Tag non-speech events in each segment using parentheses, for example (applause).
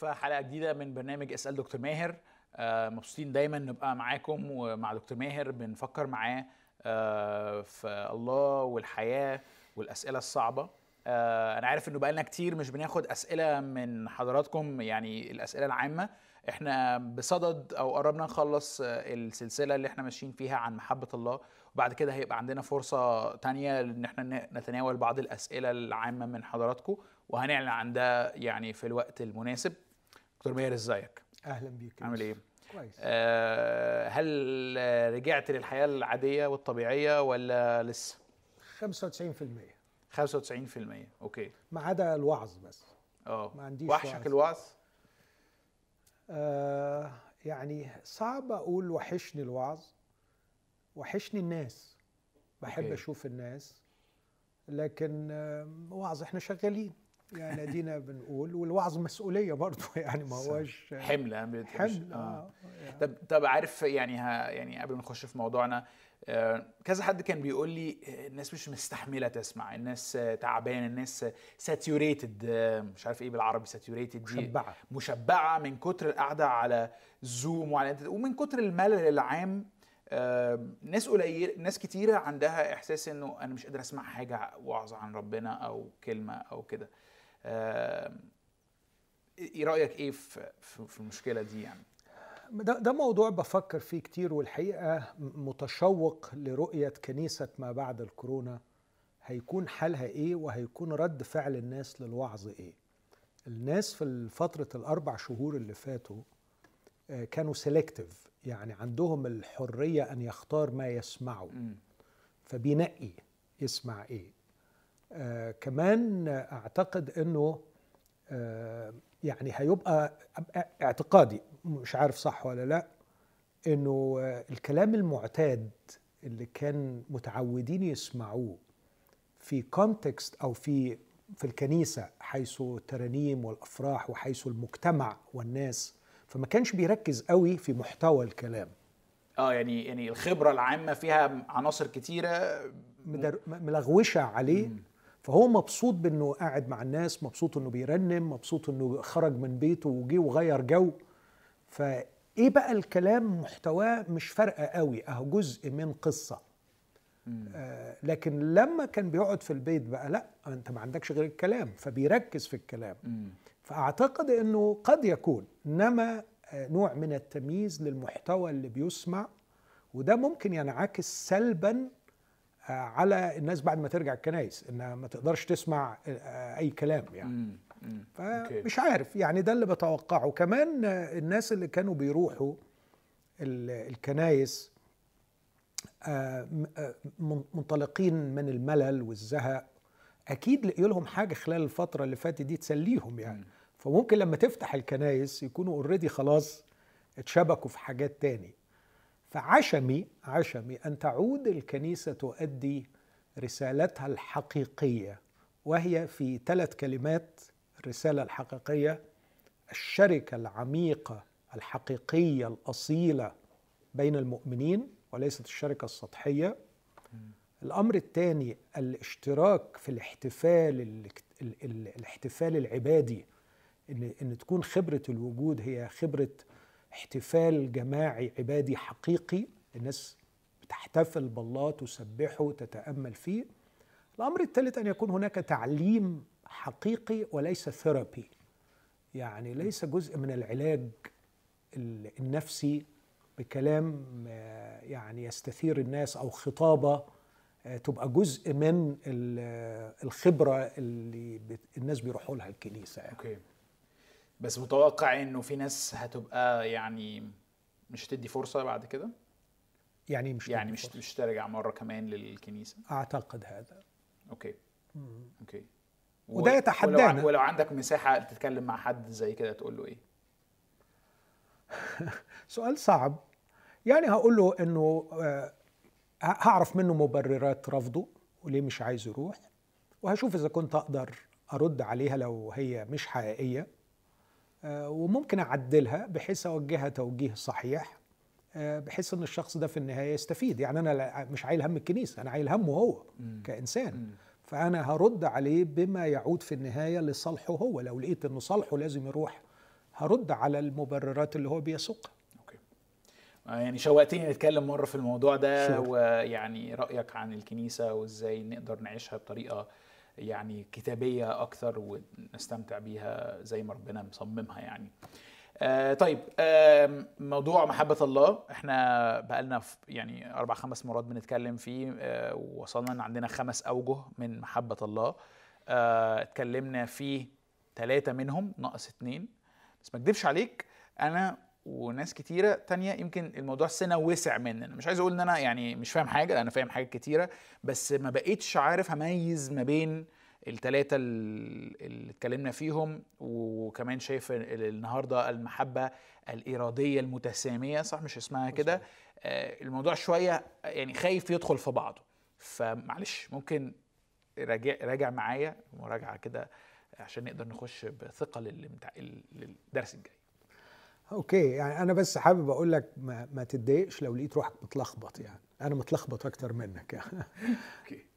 في حلقة جديدة من برنامج أسأل دكتور ماهر. آه، مبسوطين دايما نبقى معاكم ومع دكتور ماهر بنفكر معاه آه، في الله والحياة والأسئلة الصعبة. آه، أنا عارف إنه بقالنا كتير مش بناخد أسئلة من حضراتكم يعني الأسئلة العامة. إحنا بصدد أو قربنا نخلص السلسلة اللي إحنا ماشيين فيها عن محبة الله. وبعد كده هيبقى عندنا فرصة تانية إن إحنا نتناول بعض الأسئلة العامة من حضراتكم. وهنعلن عن ده يعني في الوقت المناسب. دكتور ماهر إزيك؟ أهلا بيك عامل. إيه؟ كويس. آه، هل رجعت للحياة العادية والطبيعية ولا لسه؟ 95% 95% أوكي. ما عدا الوعظ بس. آه ما عنديش وحشك وعظ. الوعظ؟ آه يعني صعب أقول وحشني الوعظ. وحشني الناس. بحب okay. أشوف الناس. لكن آه وعظ إحنا شغالين. يعني ادينا بنقول والوعظ مسؤولية برضه (laughs) يعني ما هوش حمل حمل آه. آه يعني. طب طب عارف يعني ها يعني قبل ما نخش في موضوعنا آه، كذا حد كان بيقول لي آه، الناس مش مستحملة تسمع الناس آه، تعبانة الناس saturated مش عارف إيه بالعربي saturated دي. مشبعة. مشبعة من كتر القعدة على زوم وعلى ومن كتر الملل العام. آه، ناس قليل ناس كتيرة عندها إحساس إنه أنا مش قادر أسمع حاجة وعظه عن ربنا أو كلمة أو كده. آه، إيه رأيك إيه في في المشكلة دي يعني؟ ده, ده موضوع بفكر فيه كتير والحقيقة متشوق لرؤية كنيسة ما بعد الكورونا. هيكون حالها إيه وهيكون رد فعل الناس للوعظ إيه. الناس في فترة الأربع شهور اللي فاتوا آه، كانوا selective يعني عندهم الحرية أن يختار ما يسمعه. فبينقي يسمع إيه. آه كمان أعتقد إنه آه يعني هيبقى اعتقادي مش عارف صح ولا لأ إنه آه الكلام المعتاد اللي كان متعودين يسمعوه في context أو في في الكنيسة حيث الترانيم والأفراح وحيث المجتمع والناس فما كانش بيركز قوي في محتوى الكلام. آه يعني يعني الخبرة العامة فيها عناصر كتيرة. مدر... ملغوشة عليه. مم. فهو مبسوط بإنه قاعد مع الناس مبسوط إنه بيرنم مبسوط إنه خرج من بيته وجي وغير جو فإيه بقى الكلام محتواه مش فارقة قوي أهو جزء من قصة. آه لكن لما كان بيقعد في البيت بقى لأ أنت ما عندكش غير الكلام فبيركز في الكلام مم. فأعتقد إنه قد يكون إنما آه، نوع من التمييز للمحتوى اللي بيسمع وده ممكن ينعكس سلبا على الناس بعد ما ترجع الكنايس إنها ما تقدرش تسمع آه، أي كلام يعني. فمش عارف يعني ده اللي بتوقعه. كمان الناس اللي كانوا بيروحوا ال- الكنايس آه، آه، من- منطلقين من الملل والزهق أكيد لقيوا لهم حاجة خلال الفترة اللي فاتت دي تسليهم يعني. مم. فممكن لما تفتح الكنايس يكونوا already خلاص اتشبكوا في حاجات تاني. فعشمي عشمي أن تعود الكنيسة تؤدي رسالتها الحقيقية وهي في ثلاث كلمات الرسالة الحقيقية الشركة العميقة الحقيقية الأصيلة بين المؤمنين وليست الشركة السطحية. الأمر الثاني الاشتراك في الاحتفال الاحتفال العبادي. ان إن تكون خبرة الوجود هي خبرة احتفال جماعي عبادي حقيقي الناس بتحتفل بالله تسبحه تتأمل فيه. الأمر الثالث أن يكون هناك تعليم حقيقي وليس ثيرابي يعني ليس جزء من العلاج ال- النفسي بكلام آه، يعني يستثير الناس أو خطابة آه، تبقى جزء من ال- الخبرة اللي الناس بيروحوا لها الكنيسة يعني. أوكي. بس متوقع إنه في ناس هتبقى يعني مش هتدي فرصة بعد كده؟ يعني مش يعني مش. مش ترجع مرة كمان للكنيسة؟ أعتقد هذا. أوكي. أوكي. وده ولو- يتحدانا. ولو عندك مساحة تتكلم مع حد زي كده تقول له إيه؟ (laughs) سؤال صعب. يعني هقول له إنه آه، هعرف منه مبررات رفضه وليه مش عايز يروح وهشوف إذا كنت أقدر أرد عليها لو هي مش حقيقية. وممكن أعدلها بحيث أوجهها توجيه صحيح آه، بحيث إن الشخص ده في النهاية يستفيد يعني أنا مش عايل هم الكنيسة أنا عايل همه هو. كإنسان. فأنا هرد عليه بما يعود في النهاية لصالحه هو لو لقيت إنه صالحه لازم يروح هرد على المبررات اللي هو بيسوقها آه، يعني شوقتني نتكلم مرة في الموضوع ده. ويعني رأيك عن الكنيسة وإزاي نقدر نعيشها بطريقة يعني كتابية أكثر ونستمتع بيها زي ما ربنا مصممها يعني. آه طيب آه موضوع محبة الله. إحنا بقالنا يعني أربع خمس مرات بنتكلم فيه آه ووصلنا إن عندنا خمس أوجه من محبة الله. آه اتكلمنا في ثلاثة منهم ناقص اتنين. بس ما أكدبش عليك أنا وناس كتيرة تانية يمكن الموضوع سنة وسع مننا مش عايز أقول إن أنا يعني مش فاهم حاجة أنا فاهم حاجات كتيرة بس ما بقيتش عارف أميز ما بين التلاتة ال- اللي اتكلمنا فيهم وكمان شايف ال- النهارده المحبة الإرادية المتسامية صح؟ مش اسمها كده؟ آه، الموضوع شوية يعني خايف يدخل في بعضه. فمعلش ممكن راجع راجع معايا مراجعة كده عشان نقدر نخش بثقة للمتع... للدرس الجاي. أوكي يعني أنا بس حابب أقول لك ما, ما تتضايقش لو لقيت روحك متلخبط يعني. أنا متلخبط أكتر منك (laughs) يعني.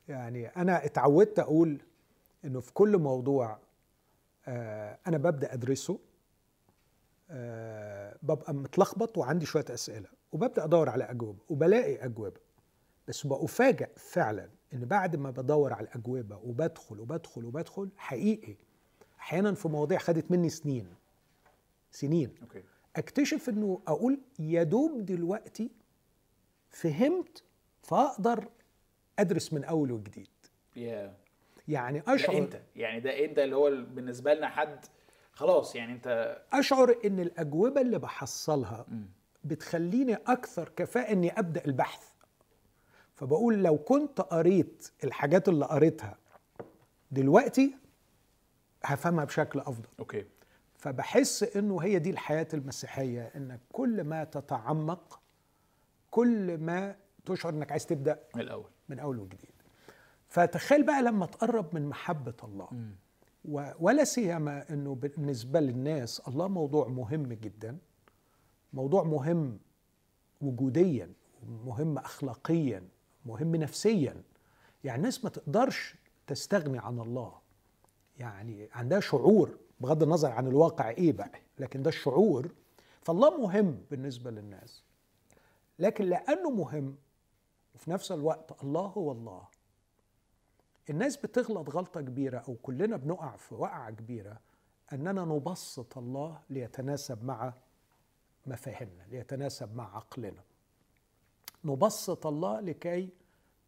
يعني أنا اتعودت أقول إنه في كل موضوع آه أنا ببدأ أدرسه آه ببقى متلخبط وعندي شوية أسئلة وببدأ أدور على أجوبة وبلاقي أجوبة. بس بفاجئ فعلا إن بعد ما بدور على الاجوبه وبدخل وبدخل وبدخل حقيقي أحيانا في مواضيع خدت مني سنين سنين. أوكي. أكتشف إنه أقول يا دوب دلوقتي فهمت فأقدر أدرس من أول وجديد. يا يعني ده أشعر انت يعني ده انت اللي هو بالنسبة لنا حد خلاص يعني أنت أشعر إن الأجوبة اللي بحصلها بتخليني أكثر كفاءة إني أبدأ البحث. فبقول لو كنت قريت الحاجات اللي قريتها دلوقتي هفهمها بشكل أفضل. أوكي. فبحس إنه هي دي الحياة المسيحية انك كل ما تتعمق كل ما تشعر إنك عايز تبدأ من الأول. من أول وجديد. فتخيل بقى لما تقرب من محبة الله. و- ولا سيما إنه بالنسبة للناس الله موضوع مهم جدا. موضوع مهم وجوديا مهم اخلاقيا مهم نفسيا. يعني الناس ما تقدرش تستغني عن الله. يعني عندها شعور بغض النظر عن الواقع إيه بقى لكن ده الشعور. فالله مهم بالنسبة للناس لكن لأنه مهم وفي نفس الوقت الله هو الله. الناس بتغلط غلطة كبيرة أو كلنا بنقع في وقعة كبيرة أننا نبسط الله ليتناسب مع مفاهيمنا ليتناسب مع عقلنا. نبسط الله لكي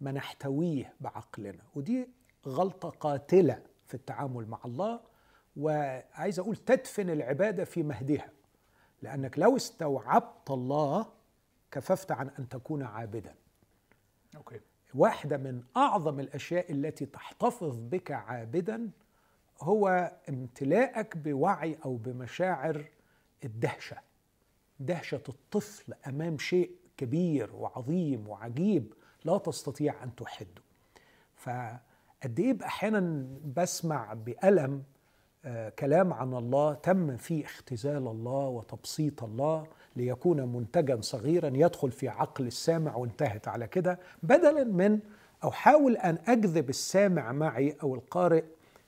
ما نحتويه بعقلنا ودي غلطة قاتلة في التعامل مع الله. وعايز أقول تدفن العبادة في مهدها لأنك لو استوعبت الله كففت عن أن تكون عابدا. أوكي. واحدة من أعظم الأشياء التي تحتفظ بك عابدا هو امتلاءك بوعي أو بمشاعر الدهشة. دهشة الطفل أمام شيء كبير وعظيم وعجيب لا تستطيع أن تحده. فقد إيه أحيانا بسمع بألم آه، كلام عن الله تم فيه اختزال الله وتبسيط الله ليكون منتجا صغيرا يدخل في عقل السامع وانتهت على كده. بدلا من أو حاول أن أجذب السامع معي أو القارئ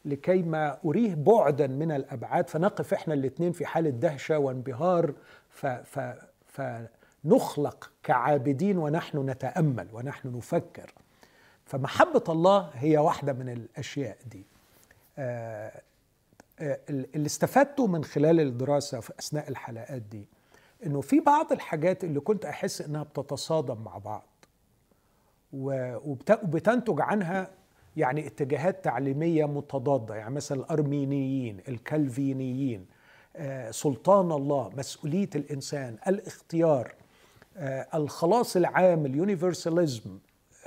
لكي ما أريه بعدا من الأبعاد. فنقف إحنا الاثنين في حالة دهشة وانبهار ف ف فنخلق كعابدين ونحن نتأمل ونحن نفكر. فمحبة الله هي واحدة من الأشياء دي. آه آه، اللي استفدته من خلال الدراسة في أثناء الحلقات دي إنه في بعض الحاجات اللي كنت أحس إنها بتتصادم مع بعض وبتنتج عنها يعني اتجاهات تعليمية متضادة يعني مثلا الأرمينيين الكالفينيين آه، سلطان الله مسؤولية الإنسان الاختيار آه، الخلاص العام اليونيفرساليزم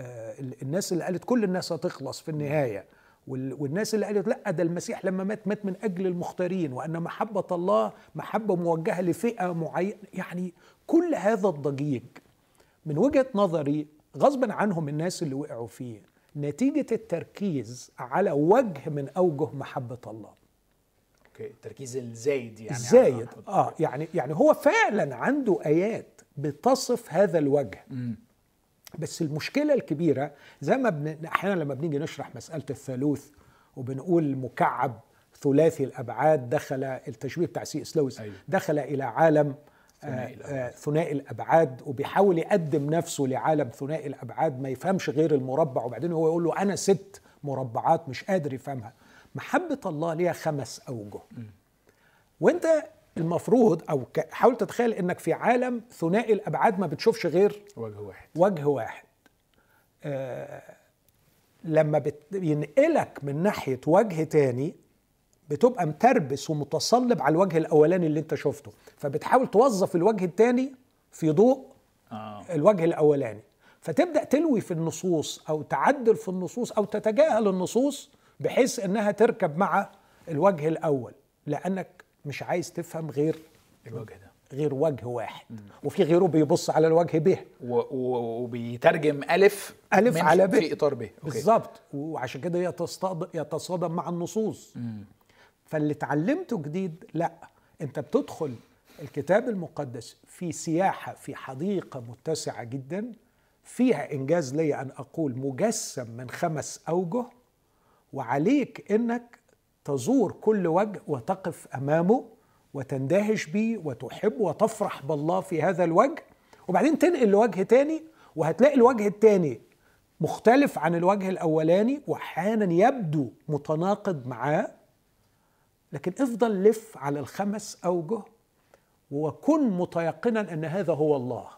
آه، الناس اللي قالت كل الناس هتخلص في النهاية. وال- والناس اللي قالت لا ده المسيح لما مات مات من أجل المختارين وأن محبة الله محبة موجهة لفئة معينة. يعني كل هذا الضجيج من وجهة نظري غصبا عنهم الناس اللي وقعوا فيه نتيجة التركيز على وجه من أوجه محبة الله. okay التركيز الزايد يعني. الزايد آه يعني يعني هو فعلا عنده آيات بتصف هذا الوجه. بس المشكلة الكبيرة زي ما بن... أحيانا لما بنيجي نشرح مسألة الثالوث وبنقول مكعب ثلاثي الأبعاد دخل التشبيه بتاع سي إس لويس أيوة. دخل إلى عالم ثنائي آه، الأبعاد. آه، ثنائي الأبعاد وبيحاول يقدم نفسه لعالم ثنائي الأبعاد ما يفهمش غير المربع وبعدين هو يقول له أنا ست مربعات مش قادر يفهمها محبة الله ليها خمس أوجه وأنت المفروض أو حاول تتخيل إنك في عالم ثنائي الأبعاد ما بتشوفش غير وجه واحد. وجه واحد. آه لما بينقلك من ناحية وجه تاني بتبقى متربس ومتصلب على الوجه الأولاني اللي أنت شفته. فبتحاول توظف الوجه التاني في ضوء آه. الوجه الأولاني. فتبدأ تلوي في النصوص أو تعدل في النصوص أو تتجاهل النصوص بحيث أنها تركب مع الوجه الأول. لأنك مش عايز تفهم غير الوجه ده. غير وجه واحد. وفي غيره بيبص على الوجه به. و- و- وبيترجم ألف من على ب. في إطار ب. بالظبط. وعشان كده يتصادم يتصادم مع النصوص. فاللي اتعلمته جديد لا. انت بتدخل الكتاب المقدس في سياحة في حديقة متسعة جدا فيها إنجاز لي أن أقول مجسم من خمس أوجه وعليك إنك تزور كل وجه وتقف أمامه وتندهش بيه وتحب وتفرح بالله في هذا الوجه. وبعدين تنقل لوجه تاني وهتلاقي الوجه التاني مختلف عن الوجه الأولاني وأحيانا يبدو متناقض معاه. لكن افضل لف على الخمس أوجه وكن متيقنا أن هذا هو الله.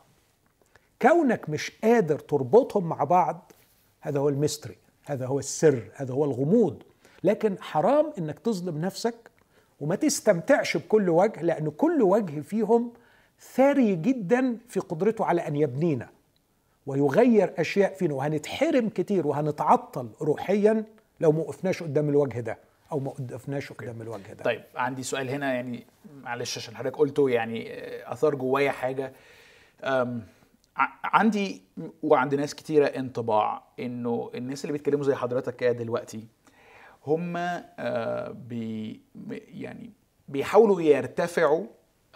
كونك مش قادر تربطهم مع بعض هذا هو ال mystery هذا هو السر هذا هو الغموض. لكن حرام إنك تظلم نفسك وما تستمتعش بكل وجه لأن كل وجه فيهم ثري جدا في قدرته على أن يبنينا ويغير أشياء فينا وهنتحرم كتير وهنتعطل روحيا لو ما وقفناش قدام الوجه ده أو ما وقفناش قدام الوجه ده. طيب عندي سؤال هنا يعني معلش عشان حضرتك قلته يعني آه، آثار جوايا حاجة. عندي وعند ناس كتيرة انطباع إنه الناس اللي بيتكلموا زي حضرتك كده دلوقتي هم آه، بي يعني بيحاولوا يرتفعوا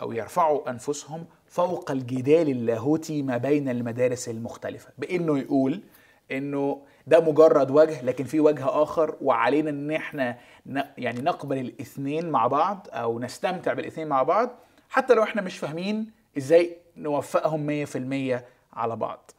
أو يرفعوا أنفسهم فوق الجدال اللاهوتي ما بين المدارس المختلفة. بإنه يقول إنه ده مجرد وجه لكن في وجه آخر وعلينا إن إحنا يعني نقبل الاثنين مع بعض أو نستمتع بالاثنين مع بعض حتى لو إحنا مش فاهمين إزاي نوفقهم 100% على بعض.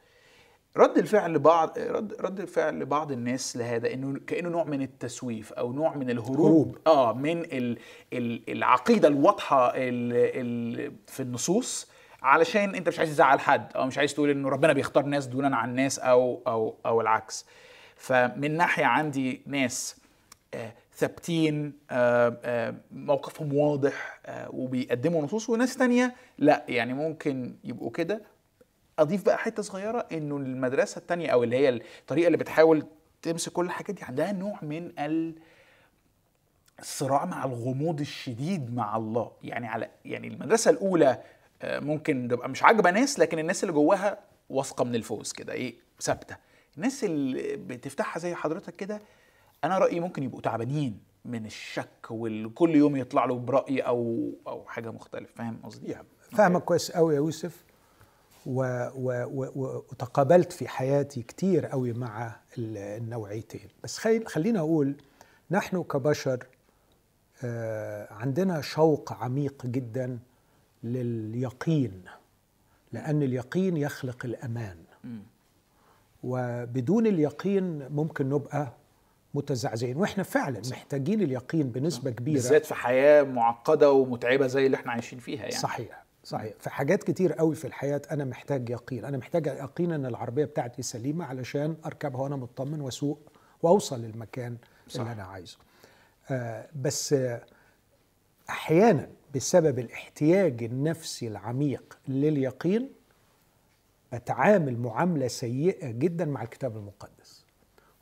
رد الفعل بعض رد رد الفعل بعض الناس لهذا إنه كأنه نوع من التسويف أو نوع من الهروب. هروب. آه من ال ال العقيدة الواضحة ال ال في النصوص علشان أنت مش عايز تزعل حد أو مش عايز تقول إنه ربنا بيختار ناس دونا عن ناس أو أو أو العكس. فمن ناحية عندي ناس آه، ثابتين آه، آه، موقفهم واضح آه، وبيقدموا نصوص وناس تانية لا. يعني ممكن يبقوا كده أضيف بقى حتة صغيرة إنه المدرسة التانية أو اللي هي الطريقة اللي بتحاول تمسك كل الحاجات دي عندها نوع من ال الصراع مع الغموض الشديد مع الله. يعني على يعني المدرسة الأولى آه، ممكن تبقى مش عاجبة ناس لكن الناس اللي جواها واثقة من الفوز كده إيه ثابتة. الناس اللي بتفتحها زي حضرتك كده أنا رأيي ممكن يبقوا تعبانين من الشك وكل يوم يطلع له برأي أو أو حاجة مختلفة. فاهم قصدي؟ يعني فاهمك كويس قوي يا يوسف. وتقابلت في حياتي كتير قوي مع ال- النوعيتين. بس خلينا أقول نحن كبشر آه، عندنا شوق عميق جدا لليقين لأن اليقين يخلق الأمان. وبدون اليقين ممكن نبقى متزعزعين. وإحنا فعلا محتاجين اليقين بنسبة كبيرة. بالذات في حياة معقدة ومتعبة زي اللي إحنا عايشين فيها يعني. صحيح. صحيح. في حاجات كتير قوي في الحياة أنا محتاج يقين. أنا محتاج يقين أن العربية بتاعتي سليمة علشان أركبها وأنا مطمن وأسوق وأوصل للمكان صح. اللي أنا عايزه. آه بس آه أحيانا بسبب الاحتياج النفسي العميق لليقين بتعامل معاملة سيئة جدا مع الكتاب المقدس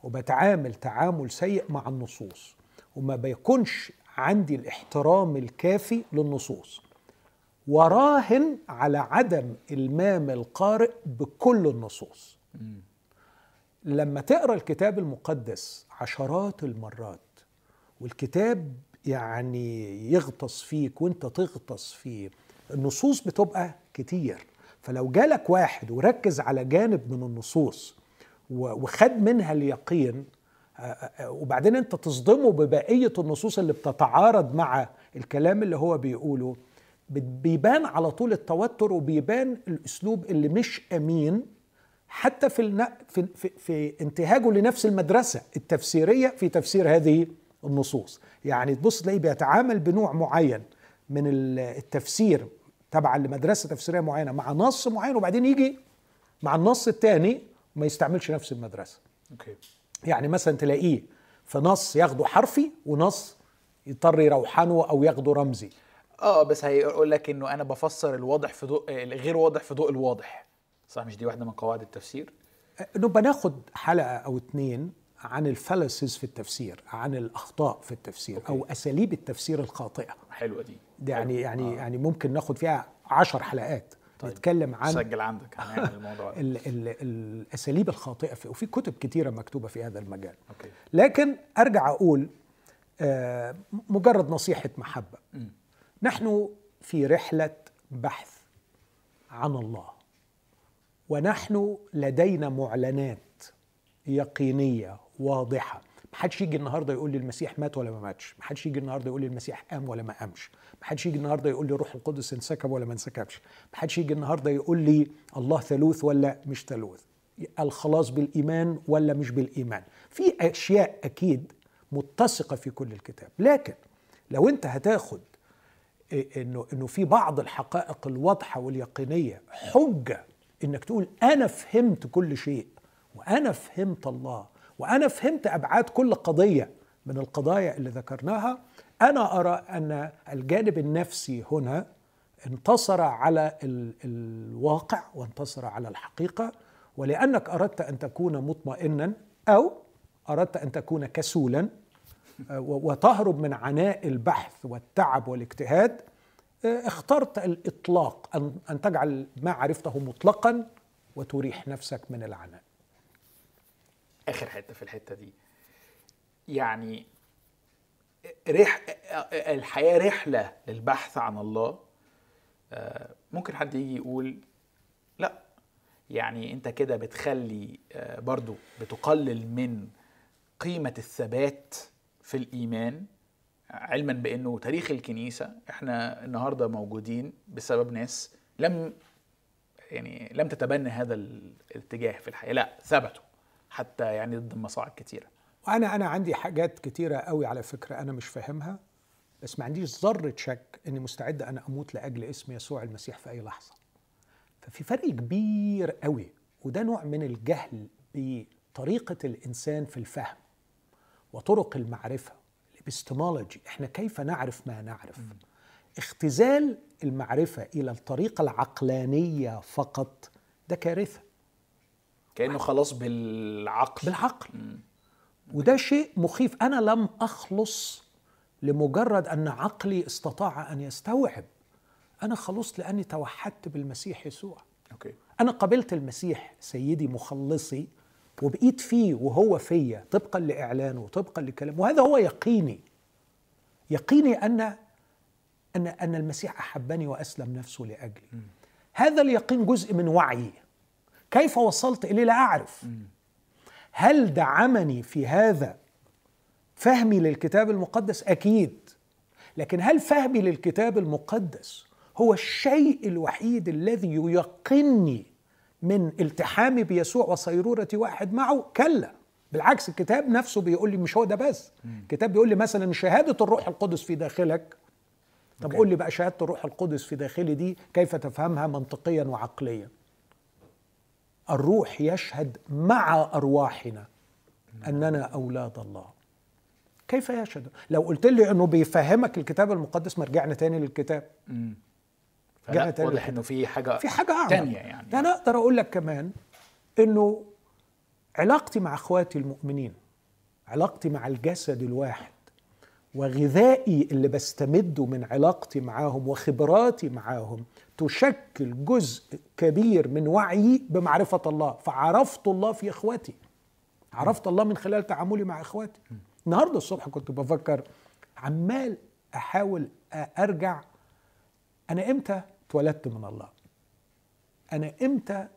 وبتعامل تعامل سيء مع النصوص وما بيكونش عندي الاحترام الكافي للنصوص. وراهن على عدم إلمام القارئ بكل النصوص. لما تقرأ الكتاب المقدس عشرات المرات والكتاب يعني يغطس فيك وانت تغطس فيه النصوص بتبقى كتير. فلو جالك واحد وركز على جانب من النصوص وخد منها اليقين وبعدين انت تصدمه ببقية النصوص اللي بتتعارض مع الكلام اللي هو بيقوله بيبان على طول التوتر وبيبان الأسلوب اللي مش أمين. حتى في الن... في في, في انتهاجه لنفس المدرسة التفسيرية في تفسير هذه النصوص. يعني تبص تلاقيه بيتعامل بنوع معين من ال- التفسير تبعا لمدرسه تفسيرية معينة مع نص معين وبعدين يجي مع النص الثاني وما يستعملش نفس المدرسة. أوكي. يعني مثلا تلاقيه في نص ياخده حرفي ونص يضطر يروحنه أو ياخده رمزي. آه بس هيقول لك إنه أنا بفسر الواضح في ضوء الغير واضح في ضوء الواضح صح مش دي واحدة من قواعد التفسير نبقى ناخد حلقة أو اتنين عن ال fallacies في التفسير عن الأخطاء في التفسير okay. أو أساليب التفسير الخاطئة حلوة دي دي يعني حلو. يعني آه. يعني ممكن ناخد فيها عشر حلقات طيب. نتكلم عن سجل عندك هنعمل الموضوع ال ال الأساليب الخاطئة في وفي كتب كتيرة مكتوبة في هذا المجال okay لكن أرجع أقول آه، مجرد نصيحة محبة مم. نحن في رحلة بحث عن الله ونحن لدينا معلنات يقينية واضحة. محدش يجي النهارده يقول لي المسيح مات ولا ما ماتش محدش يجي النهارده يقول لي المسيح قام ولا ما قامش محدش يجي النهارده يقول لي الروح القدس انسكب ولا ما انسكبش محدش يجي النهارده يقول لي الله ثالوث ولا مش ثالوث. الخلاص بالإيمان ولا مش بالإيمان. في أشياء أكيد متسقة في كل الكتاب لكن لو أنت هتاخد إنه إنه في بعض الحقائق الواضحة واليقينية حجة إنك تقول أنا فهمت كل شيء وأنا فهمت الله وأنا فهمت أبعاد كل قضية من القضايا اللي ذكرناها. أنا أرى أن الجانب النفسي هنا انتصر على ال- الواقع وانتصر على الحقيقة ولأنك أردت أن تكون مطمئنا أو أردت أن تكون كسولا وتهرب من عناء البحث والتعب والاجتهاد آه، اخترت الإطلاق أن أن تجعل ما عرفته مطلقا وتريح نفسك من العناء. آخر حتة في الحتة دي. يعني رح الحياة رحلة للبحث عن الله. آه، ممكن حد يجي يقول لا. يعني أنت كده بتخلي آه، برضو بتقلل من قيمة الثبات في الإيمان علما بأنه تاريخ الكنيسة إحنا النهارده موجودين بسبب ناس لم يعني لم تتبنى هذا الاتجاه في الحياة لا ثبتوا حتى يعني ضد مصاعب كتيرة. وأنا أنا عندي حاجات كتيرة قوي على فكرة أنا مش فاهمها بس ما عنديش ذرة شك إني مستعد أنا أموت لأجل اسم يسوع المسيح في أي لحظة. ففي فرق كبير قوي وده نوع من الجهل بطريقة الإنسان في الفهم. وطرق المعرفة الإبستمولوجي. إحنا كيف نعرف ما نعرف؟ اختزال المعرفة إلى الطريقة العقلانية فقط ده كارثة. كأنه خلاص بالعقل. بالعقل. وده شيء مخيف. أنا لم أخلص لمجرد أن عقلي استطاع أن يستوعب. أنا خلصت لأني توحدت بالمسيح يسوع. أوكي. أنا قبلت المسيح سيدي مخلصي. وبقيت فيه وهو فيا طبقا لإعلانه وطبقا لكلامه. وهذا هو يقيني. يقيني أن أن أن المسيح أحبني وأسلم نفسه لأجلي. هذا اليقين جزء من وعيي. كيف وصلت إليه؟ لا أعرف. هل دعمني في هذا فهمي للكتاب المقدس؟ أكيد. لكن هل فهمي للكتاب المقدس هو الشيء الوحيد الذي ييقنني من التحامي بيسوع وصيرورتي واحد معه؟ كلا. بالعكس الكتاب نفسه بيقول لي مش هو ده بس. الكتاب بيقول لي مثلا شهادة الروح القدس في داخلك. طب. قول لي بقى شهادة الروح القدس في داخلي دي كيف تفهمها منطقيا وعقليا؟ الروح يشهد مع أرواحنا أننا أولاد الله. كيف يشهد؟ لو قلت لي إنه بيفهمك الكتاب المقدس ما رجعنا تاني للكتاب. تاني واضح. إنه في حاجة في حاجة أعمق. تانية يعني. ده أنا أقدر أقول لك كمان إنه علاقتي مع أخواتي المؤمنين علاقتي مع الجسد الواحد وغذائي اللي بستمده من علاقتي معاهم وخبراتي معاهم تشكل جزء كبير من وعيي بمعرفة الله. فعرفت الله في إخواتي. عرفت الله من خلال تعاملي مع إخواتي. النهاردة الصبح كنت بفكر عمال أحاول أرجع أنا إمتى؟ اتولدت من الله. أنا إمتى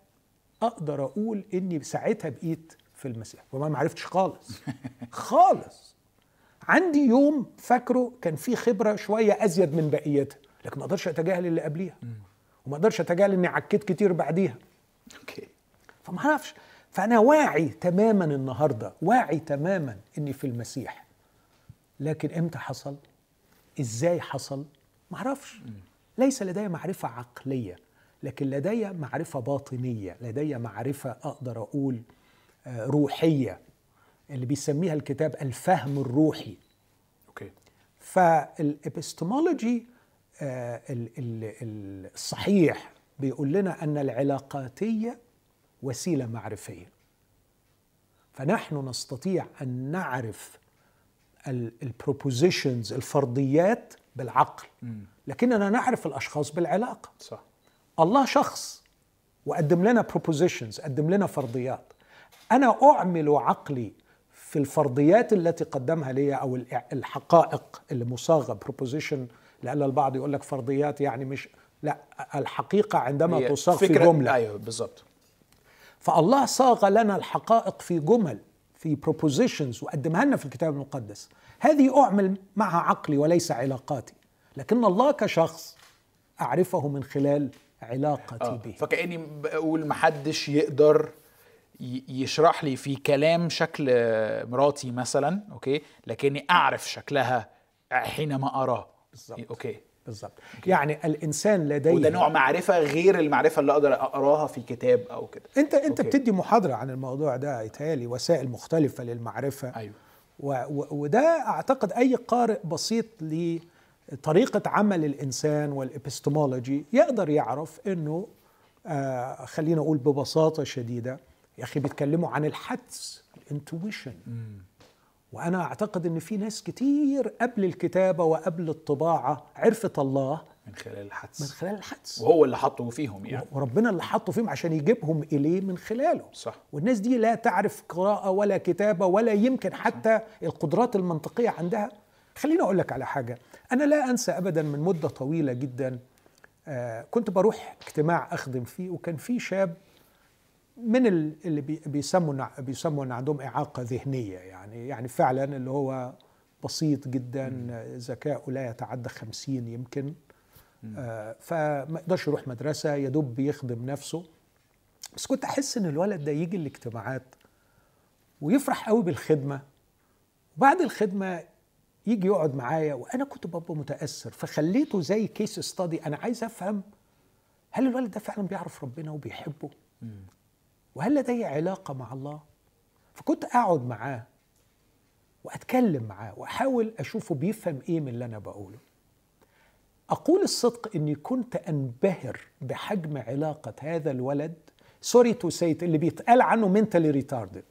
أقدر أقول إني ساعتها بقيت في المسيح؟ وما ما عرفتش خالص. (laughs) خالص. عندي يوم فاكره كان فيه خبرة شوية أزيد من بقيتها لكن ما أقدرش أتجاهل اللي قبليها. وما أقدرش أتجاهل إني عكيت كتير بعديها. أوكي. فما أعرفش. فأنا واعي تماما النهارده واعي تماما إني في المسيح. لكن إمتى حصل؟ إزاي حصل؟ ما أعرفش. ليس لدي معرفة عقلية لكن لدي معرفة باطنية لدي معرفة أقدر أقول آه، روحية اللي بيسميها الكتاب الفهم الروحي. okay. فال epistemology آه، ال- ال- ال- الصحيح بيقول لنا أن العلاقاتية وسيلة معرفية. فنحن نستطيع أن نعرف ال propositions الفرضيات بالعقل. لكننا نعرف الأشخاص بالعلاقة. صح. الله شخص وقدم لنا propositions قدم لنا فرضيات. أنا أعمل عقلي في الفرضيات التي قدمها لي أو الحقائق اللي مصاغة proposition لأن البعض يقول لك فرضيات يعني مش لا الحقيقة عندما تصاغ في جملة. أيوه بالظبط فالله صاغ لنا الحقائق في جمل. في propositions وقدمها لنا في الكتاب المقدس. هذه أعمل معها عقلي وليس علاقاتي. لكن الله كشخص أعرفه من خلال علاقتي آه. به. فكأني بقول محدش يقدر ي- يشرح لي في كلام شكل مراتي مثلا okay؟ لكني أعرف شكلها حينما أراه. بالظبط. okay؟ بالضبط. يعني الإنسان لديه وده نوع معرفة غير المعرفة اللي أقدر أقراها في كتاب أو كده. أنت أنت okay. بتدي محاضرة عن الموضوع ده يتهيألي وسائل مختلفة للمعرفة. أيوه. و و وده أعتقد أي قارئ بسيط لطريقة عمل الإنسان والإبستمولوجي يقدر يعرف إنه آه خلينا أقول ببساطة شديدة يا أخي بيتكلموا عن الحدس الإنتويشن. وأنا أعتقد إن في ناس كتير قبل الكتابة وقبل الطباعة عرفت الله من خلال من الحدس خلال الحدس. وهو اللي حطه فيهم يعني. وربنا اللي حطه فيهم عشان يجيبهم إليه من خلاله. صح. والناس دي لا تعرف قراءة ولا كتابة ولا يمكن حتى القدرات المنطقية عندها. خليني أقول لك على حاجة. أنا لا أنسى أبدا من مدة طويلة جدا آه كنت بروح اجتماع أخدم فيه وكان في شاب من ال- اللي بي- بيسموا بيسموا إن عندهم إعاقة ذهنية يعني يعني فعلا اللي هو بسيط جدا ذكاؤه لا يتعدى خمسين يمكن. آه فما يقدرش يروح مدرسة يا دوب بيخدم نفسه. بس كنت أحس إن الولد ده يجي الاجتماعات ويفرح قوي بالخدمة. وبعد الخدمة يجي يقعد معايا وأنا كنت ببقى متأثر. فخليته زي كيس ستادي أنا عايز أفهم هل الولد ده فعلا بيعرف ربنا وبيحبه؟ وهل لديه علاقة مع الله؟ فكنت أقعد معاه وأتكلم معاه وأحاول أشوفه بيفهم إيه من اللي أنا بقوله. أقول الصدق إني كنت أنبهر بحجم علاقة هذا الولد sorry to say it اللي بيتقال عنه mentally retarded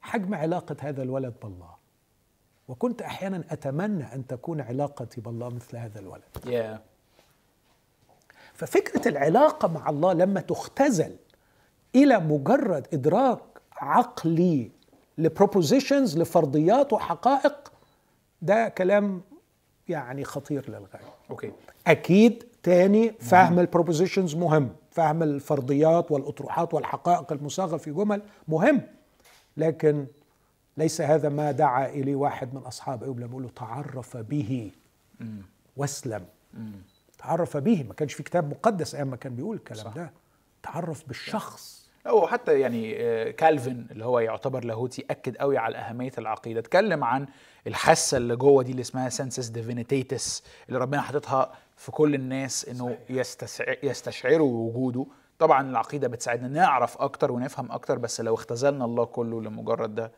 حجم علاقة هذا الولد بالله. وكنت أحيانا أتمنى أن تكون علاقتي بالله مثل هذا الولد. يا ففكرة العلاقة مع الله لما تختزل إلى مجرد إدراك عقلي ل propositions لفرضيات وحقائق ده كلام يعني خطير للغاية. okay. أكيد تاني فهم البروبوزيشنز مهم. فهم الفرضيات والأطروحات والحقائق المصاغه في جمل مهم. لكن ليس هذا ما دعا إليه واحد من أصحاب أيوب لما له تعرف به. واسلم. تعرف به ما كانش في كتاب مقدس أيام ما كان بيقول الكلام صح. ده. تعرف بالشخص. أو حتى يعني آه، كالفن اللي هو يعتبر لاهوتي أكد قوي على أهمية العقيدة. اتكلم عن الحاسة اللي جوه دي اللي اسمها سنسس ديفينيتيتس اللي ربنا حاططها في كل الناس إنه يستسع... يستشعروا وجوده. طبعا العقيدة بتساعدنا نعرف أكتر ونفهم أكتر بس لو اختزلنا الله كله لمجرد ده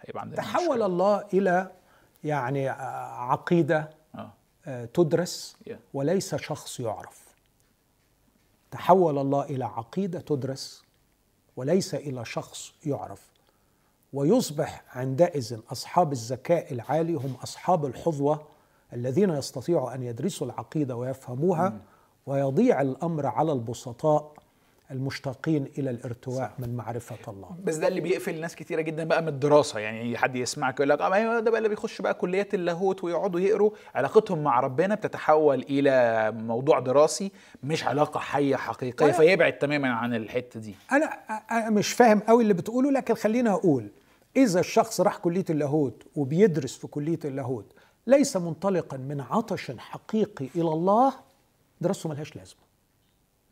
هيبقى عندنا تحول مشكلة. الله إلى يعني آه، عقيدة تدرس Yeah. وليس شخص يعرف. تحول الله إلى عقيدة تدرس وليس إلى شخص يعرف. ويصبح عندئذ أصحاب الذكاء العالي هم أصحاب الحظوة الذين يستطيعوا أن يدرسوا العقيدة ويفهموها ويضيع الأمر على البسطاء المشتاقين إلى الارتواء صح. من معرفة الله. بس ده اللي بيقفل ناس كتيرة جدا بقى من الدراسة. يعني حد يسمعك يقول لك آه ده بقى اللي بيخش بقى كليات اللاهوت ويقعدوا يقروا. علاقتهم مع ربنا بتتحول إلى موضوع دراسي مش علاقة حية حقيقية أنا فيبعد تماما عن الحتة دي. أنا أنا مش فاهم قوي اللي بتقوله لكن خليني أقول إذا الشخص راح كلية اللاهوت وبيدرس في كلية اللاهوت ليس منطلقا من عطش حقيقي إلى الله دراسته ملهاش لازمة.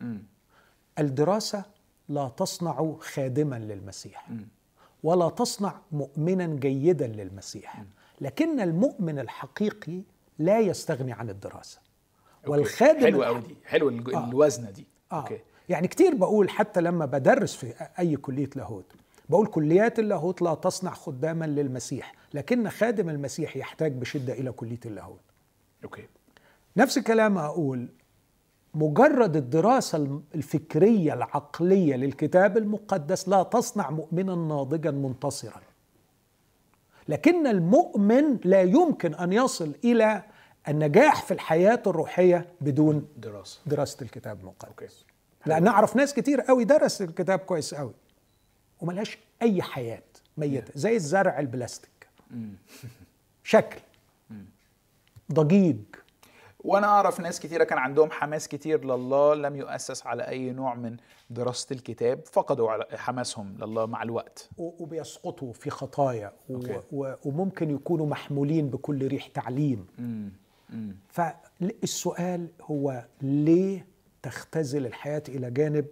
مم. الدراسة لا تصنع خادما للمسيح. ولا تصنع مؤمنا جيدا للمسيح لكن المؤمن الحقيقي لا يستغني عن الدراسة okay. والخادم حلو الح- قوي دي حلو الج- آه. الوزنة دي آه. okay يعني كتير بقول حتى لما بدرس في أي كلية لاهوت بقول كليات اللاهوت لا تصنع خداما للمسيح لكن خادم المسيح يحتاج بشدة إلى كلية اللاهوت okay نفس الكلام أقول مجرد الدراسة الفكرية العقلية للكتاب المقدس لا تصنع مؤمنا ناضجا منتصرا. لكن المؤمن لا يمكن أن يصل إلى النجاح في الحياة الروحية بدون دراسة. دراسة الكتاب المقدس. لأن أعرف ناس كتير قوي درس الكتاب كويس قوي وملهاش أي حياة ميتة زي الزرع البلاستيك. (laughs) شكل. ضجيج. وأنا اعرف ناس كتيرة كان عندهم حماس كتير لله لم يؤسس على أي نوع من دراسة الكتاب فقدوا على حماسهم لله مع الوقت. وبيسقطوا في خطايا أوكي. و- وممكن يكونوا محمولين بكل ريح تعليم. امم امم فالسؤال هو ليه تختزل الحياة إلى جانب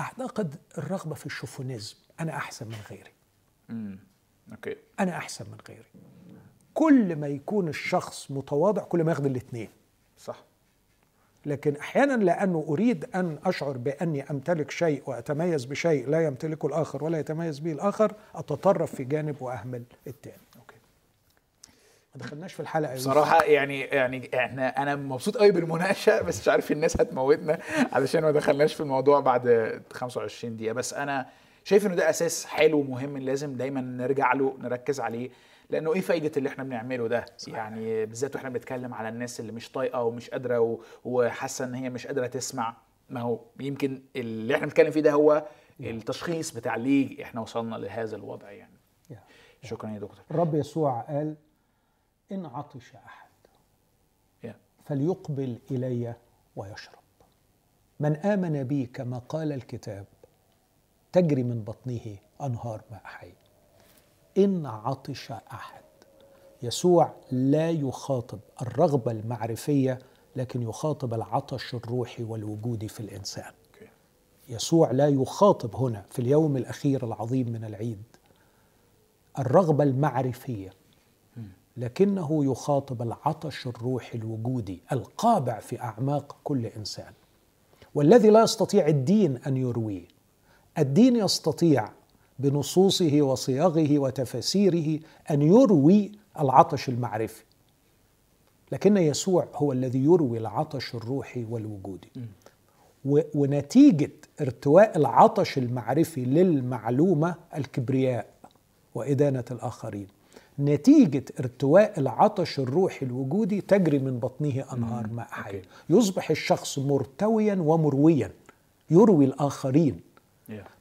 أعتقد الرغبة في ال chauvinism. أنا أحسن من غيري. امم okay. أنا أحسن من غيري. كل ما يكون الشخص متواضع كل ما ياخد الاثنين صح. لكن أحيانا لأنه أريد أن أشعر بأني أمتلك شيء وأتميز بشيء لا يمتلكه الآخر ولا يتميز به الآخر أتطرف في جانب وأهمل الثاني okay. ما دخلناش في الحلقة. بصراحة يعني يعني إحنا أنا مبسوط قوي بالمناقشة بس مش عارف الناس هتموتنا علشان ما دخلناش في الموضوع بعد 25 دقيقة. بس أنا شايف إنه ده أساس حلو ومهم لازم دايما نرجع له نركز عليه. لأنه إيه فايدة اللي إحنا بنعمله ده؟ يعني بالذات وإحنا بنتكلم على الناس اللي مش طايقة ومش قادرة و- وحاسة إن هي مش قادرة تسمع. ما هو يمكن اللي إحنا بنتكلم فيه ده هو التشخيص بتاع ليه إحنا وصلنا لهذا الوضع يعني. يا. شكرا يا دكتور. الرب يسوع قال إن عطش أحد يا. فليقبل إلي ويشرب. من آمن بي كما قال الكتاب تجري من بطنه أنهار ماء حي. إن عطش أحد. يسوع لا يخاطب الرغبة المعرفية لكن يخاطب العطش الروحي والوجودي في الإنسان. okay يسوع لا يخاطب هنا في اليوم الأخير العظيم من العيد الرغبة المعرفية لكنه يخاطب العطش الروحي الوجودي القابع في أعماق كل إنسان. والذي لا يستطيع الدين أن يرويه. الدين يستطيع بنصوصه وصياغه وتفاسيره أن يروي العطش المعرفي. لكن يسوع هو الذي يروي العطش الروحي والوجودي. و- ونتيجة ارتواء العطش المعرفي للمعلومة الكبرياء وإدانة الآخرين. نتيجة ارتواء العطش الروحي الوجودي تجري من بطنه أنهار ماء حي. يصبح الشخص مرتويا ومرويا. يروي الآخرين.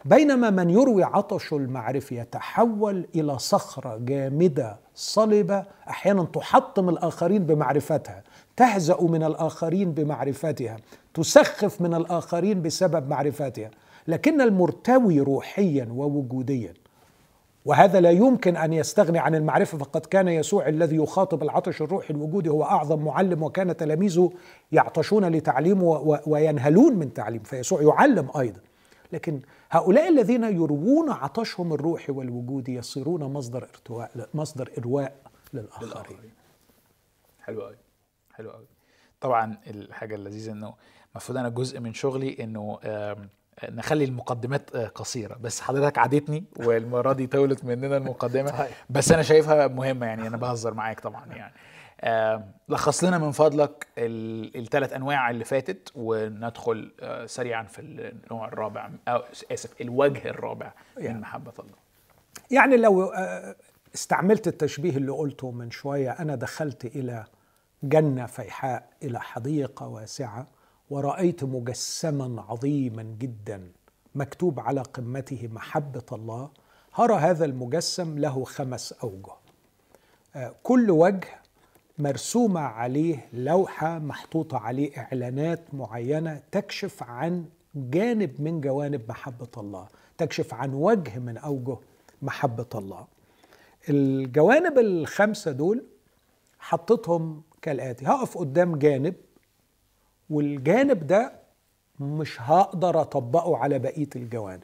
بينما من يروي عطش المعرفة يتحول إلى صخرة جامدة صلبة أحيانا تحطم الآخرين بمعرفتها تهزأ من الآخرين بمعرفتها تسخف من الآخرين بسبب معرفتها. لكن المرتوي روحيا ووجوديا. وهذا لا يمكن أن يستغني عن المعرفة فقد كان يسوع الذي يخاطب العطش الروحي الوجودي هو أعظم معلم وكان تلاميذه يعطشون لتعليمه وينهلون من تعليم فيسوع يعلم أيضا. لكن هؤلاء الذين يروون عطشهم الروحي والوجودي يصيرون مصدر ارتواء مصدر إرواء للآخرين. للآخرين. حلو قوي. حلو قوي. طبعا الحاجة اللذيذة إنه المفروض أنا جزء من شغلي إنه نخلي المقدمات آه، قصيرة. بس حضرتك عادتني والمرة دي طولت مننا المقدمة. بس أنا شايفها مهمة يعني أنا بهزر معاك طبعا يعني. لخص لنا من فضلك الثلاث أنواع اللي فاتت وندخل آه، سريعا في النوع الرابع أو آسف الوجه الرابع يعني. من محبة الله يعني لو آه، استعملت التشبيه اللي قلته من شوية أنا دخلت إلى جنة فيحاء إلى حديقة واسعة ورأيت مجسما عظيما جدا مكتوب على قمته محبة الله هرى هذا المجسم له خمس أوجه آه، كل وجه مرسومة عليه لوحة محطوطة عليه إعلانات معينة تكشف عن جانب من جوانب محبة الله تكشف عن وجه من أوجه محبة الله. الجوانب الخمسة دول حطيتهم كالآتي هقف قدام جانب والجانب ده مش هقدر أطبقه على بقية الجوانب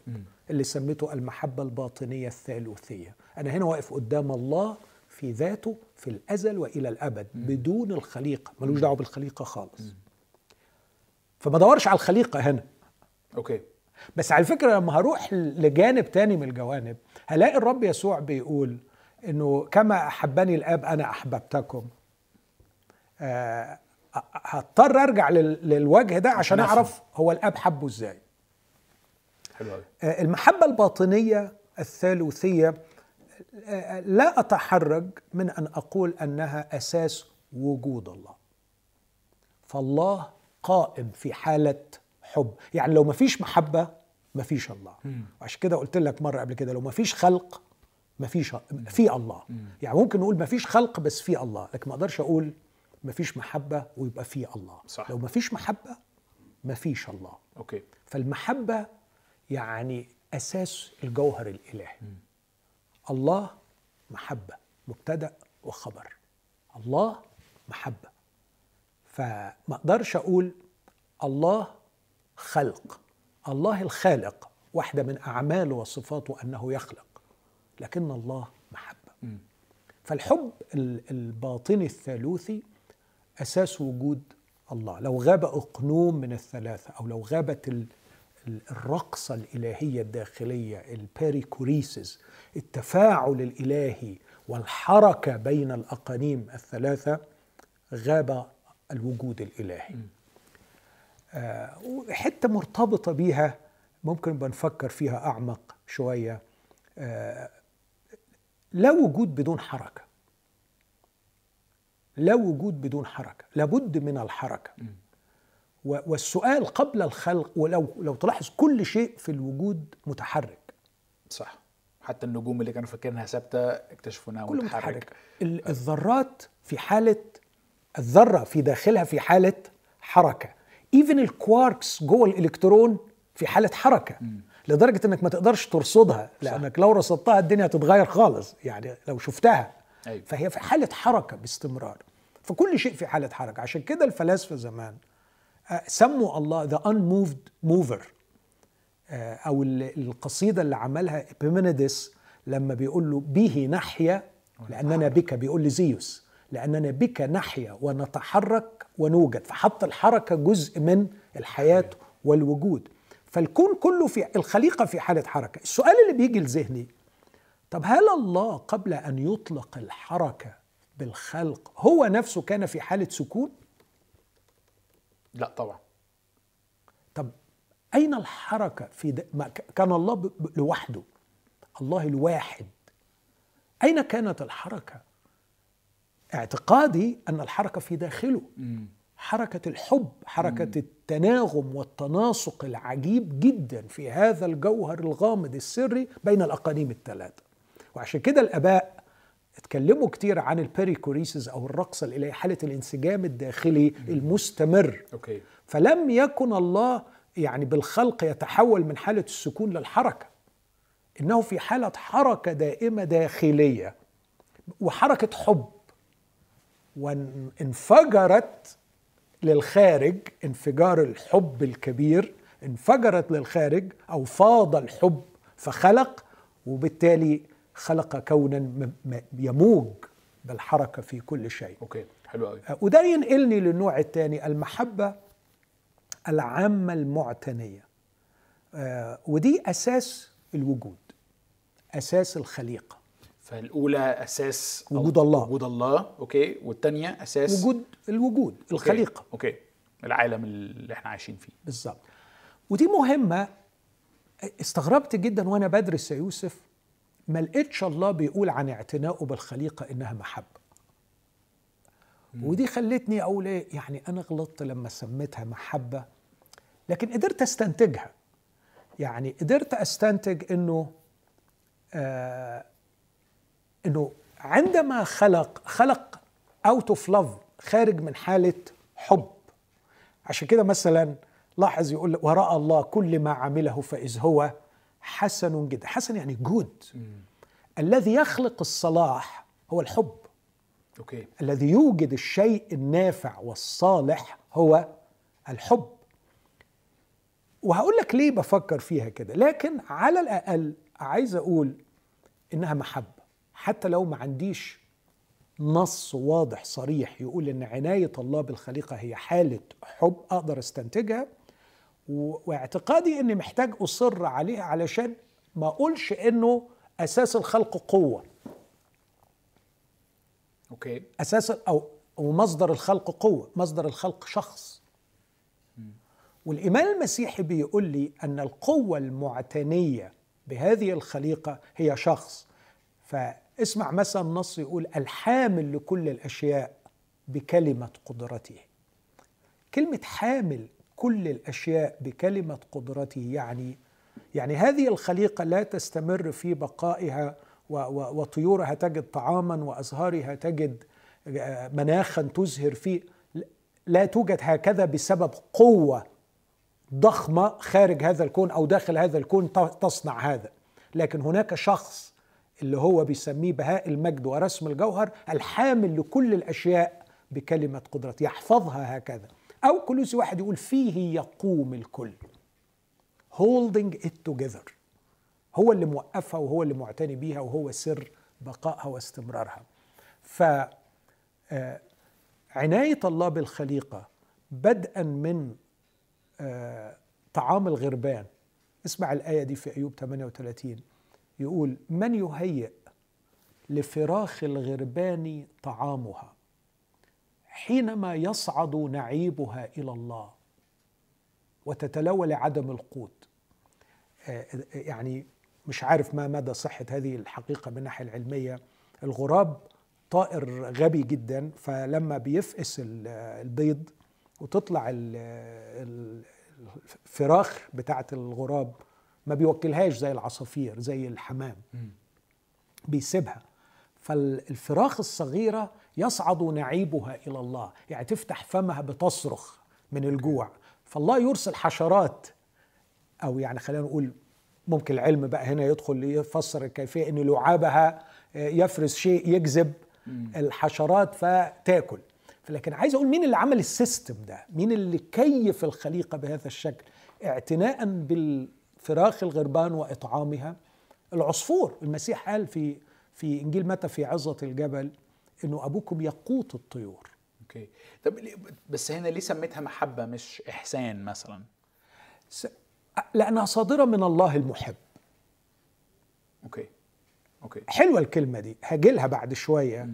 اللي سميته المحبة الباطنية الثالوثية. أنا هنا واقف قدام الله في ذاته في الأزل وإلى الأبد بدون الخليقة. ملوش دعوة بالخليقة خالص. فما دورش على الخليقة هنا. أوكي. بس على فكرة لما هروح لجانب تاني من الجوانب هلاقي الرب يسوع بيقول إنه كما أحبني الآب أنا أحببتكم. آه هضطر أرجع لل- للوجه ده عشان. أعرف هو الآب حبه إزاي. حلو آه، المحبة الباطنية الثالوثية لا أتحرج من أن أقول أنها أساس وجود الله. فالله قائم في حالة حب. يعني لو مفيش محبة مفيش الله. عشان كده قلت لك مرة قبل كده لو مفيش خلق مفيش في الله. يعني ممكن نقول مفيش خلق بس في الله لكن ما أقدرش أقول مفيش محبة ويبقى في الله. صح. لو مفيش محبة مفيش الله. أوكي. فالمحبة يعني أساس الجوهر الإلهي. الله محبة مبتدأ وخبر. الله محبة. فما أقدرش أقول الله خلق. الله الخالق واحدة من أعماله وصفاته أنه يخلق لكن الله محبة. فالحب ال- الباطني الثالوثي أساس وجود الله. لو غاب أقنوم من الثلاثة أو لو غابت الرقصة الإلهية الداخلية الباريكوريسيس التفاعل الإلهي والحركة بين الأقانيم الثلاثة غاب الوجود الإلهي. آه، وحتة مرتبطة بيها ممكن نبقى نفكر فيها أعمق شوية. آه، لا وجود بدون حركة. لا وجود بدون حركة. لابد من الحركة. والسؤال قبل الخلق ولو لو تلاحظ كل شيء في الوجود متحرك. صح. حتى النجوم اللي كانوا فاكرينها ثابتة اكتشفوا إنها متحرك متحرك. ال- الذرات في حالة الذرة في داخلها في حالة حركة. even ال quarks جوه الإلكترون في حالة حركة. لدرجة إنك ما تقدرش ترصدها. لأنك لو رصدتها الدنيا هتتغير خالص. يعني لو شفتها. أيوة. فهي في حالة حركة باستمرار. فكل شيء في حالة حركة. عشان كده الفلاسفة زمان سموا الله the unmoved mover. آه، أو ال- القصيدة اللي عملها ابيمينيدس لما بيقول له به نحيا لأننا بك بيقول لزيوس لأننا بك نحيا ونتحرك ونوجد. فحط الحركة جزء من الحياة والوجود. فالكون كله في الخليقة في حالة حركة. السؤال اللي بيجي لذهني طب هل الله قبل أن يطلق الحركة بالخلق هو نفسه كان في حالة سكون؟ لا طبعا. طب أين الحركة في د... ما كان الله ب... ب- لوحده. الله الواحد. أين كانت الحركة؟ اعتقادي أن الحركة في داخله. حركة الحب حركة التناغم والتناسق العجيب جدا في هذا الجوهر الغامض السري بين الأقانيم الثلاثة. وعشان كده الآباء اتكلموا كتير عن ال perichoresis أو الرقصة الإلهية حالة الانسجام الداخلي المستمر. okay. فلم يكن الله يعني بالخلق يتحول من حالة السكون للحركة. إنه في حالة حركة دائمة داخلية وحركة حب. وانفجرت للخارج انفجار الحب الكبير انفجرت للخارج أو فاض الحب فخلق وبالتالي خلق كونا يموج بالحركة في كل شيء. okay حلو قوي وده ينقلني للنوع الثاني المحبة العامة المعتنية. آه، ودي أساس الوجود أساس الخليقة. فالأولى أساس وجود الله. وجود الله okay والثانيه أساس وجود الوجود okay. الخليقة. okay العالم اللي إحنا عايشين فيه. بالظبط. ودي مهمة استغربت جدا وأنا بدرس يا يوسف ما لقيتش الله بيقول عن اعتنائه بالخليقة إنها محبة. ودي خلتني أقول إيه يعني أنا غلطت لما سميتها محبة لكن قدرت أستنتجها. يعني قدرت أستنتج إنه آه إنه عندما خلق خلق out of love خارج من حالة حب. عشان كده مثلا لاحظ يقول وراء الله كل ما عمله فإذ هو حسن جدا. حسن يعني جود الذي يخلق الصلاح هو الحب. أوكي. الذي يوجد الشيء النافع والصالح هو الحب. وهقول لك ليه بفكر فيها كده. لكن على الأقل عايز أقول إنها محبة. حتى لو ما عنديش نص واضح صريح يقول إن عناية الله بالخليقة هي حالة حب أقدر أستنتجها و- واعتقادي إني محتاج أصر عليها علشان ما أقولش إنه أساس الخلق قوة. أوكي. أساس أو أو مصدر الخلق قوة مصدر الخلق شخص. والايمان المسيحي بيقول لي أن القوة المعتنية بهذه الخليقة هي شخص. فاسمع مثلا النص يقول الحامل لكل الأشياء بكلمة قدرته. كلمة حامل كل الأشياء بكلمة قدرته. يعني يعني هذه الخليقة لا تستمر في بقائها وطيورها تجد طعاما وأزهارها تجد آه، مناخا تزهر فيه لا توجد هكذا بسبب قوة ضخمة خارج هذا الكون أو داخل هذا الكون تصنع هذا. لكن هناك شخص اللي هو بيسميه بهاء المجد ورسم الجوهر الحامل لكل الأشياء بكلمة قدرته. يحفظها هكذا. أو كلوسي واحد يقول فيه يقوم الكل. Holding it together. هو اللي موقفها وهو اللي معتني بيها وهو سر بقائها واستمرارها. ف آه، عناية الله بالخليقة بدءا من آه، طعام الغربان. اسمع الآية دي في أيوب 38 يقول من يهيئ لفراخ الغربان طعامها؟ حينما يصعد نعيبها إلى الله وتتلوى لعدم القوت آه، يعني مش عارف ما مدى صحة هذه الحقيقة من الناحية العلمية. الغراب طائر غبي جدا فلما بيفقس ال- البيض وتطلع ال- ال- الفراخ بتاعة الغراب ما بيوكلهاش زي العصافير زي الحمام. بيسيبها. فالفراخ الصغيرة يصعد نعيبها إلى الله. يعني تفتح فمها بتصرخ من الجوع. فالله يرسل حشرات أو يعني خلينا نقول ممكن العلم بقى هنا يدخل يفسر الكيفية أن لعابها يفرز شيء يجذب الحشرات فتاكل. لكن عايز أقول مين اللي عمل ال system ده؟ مين اللي كيف الخليقة بهذا الشكل؟ اعتناء بالفراخ الغربان وإطعامها. العصفور المسيح قال في في إنجيل متى في عظة الجبل إنه أبوكم يقوت الطيور. okay طب بس هنا ليه سميتها محبة مش إحسان مثلا؟ س- لأنها صادرة من الله المحب. okay okay حلوة الكلمة دي. هجيلها بعد شوية.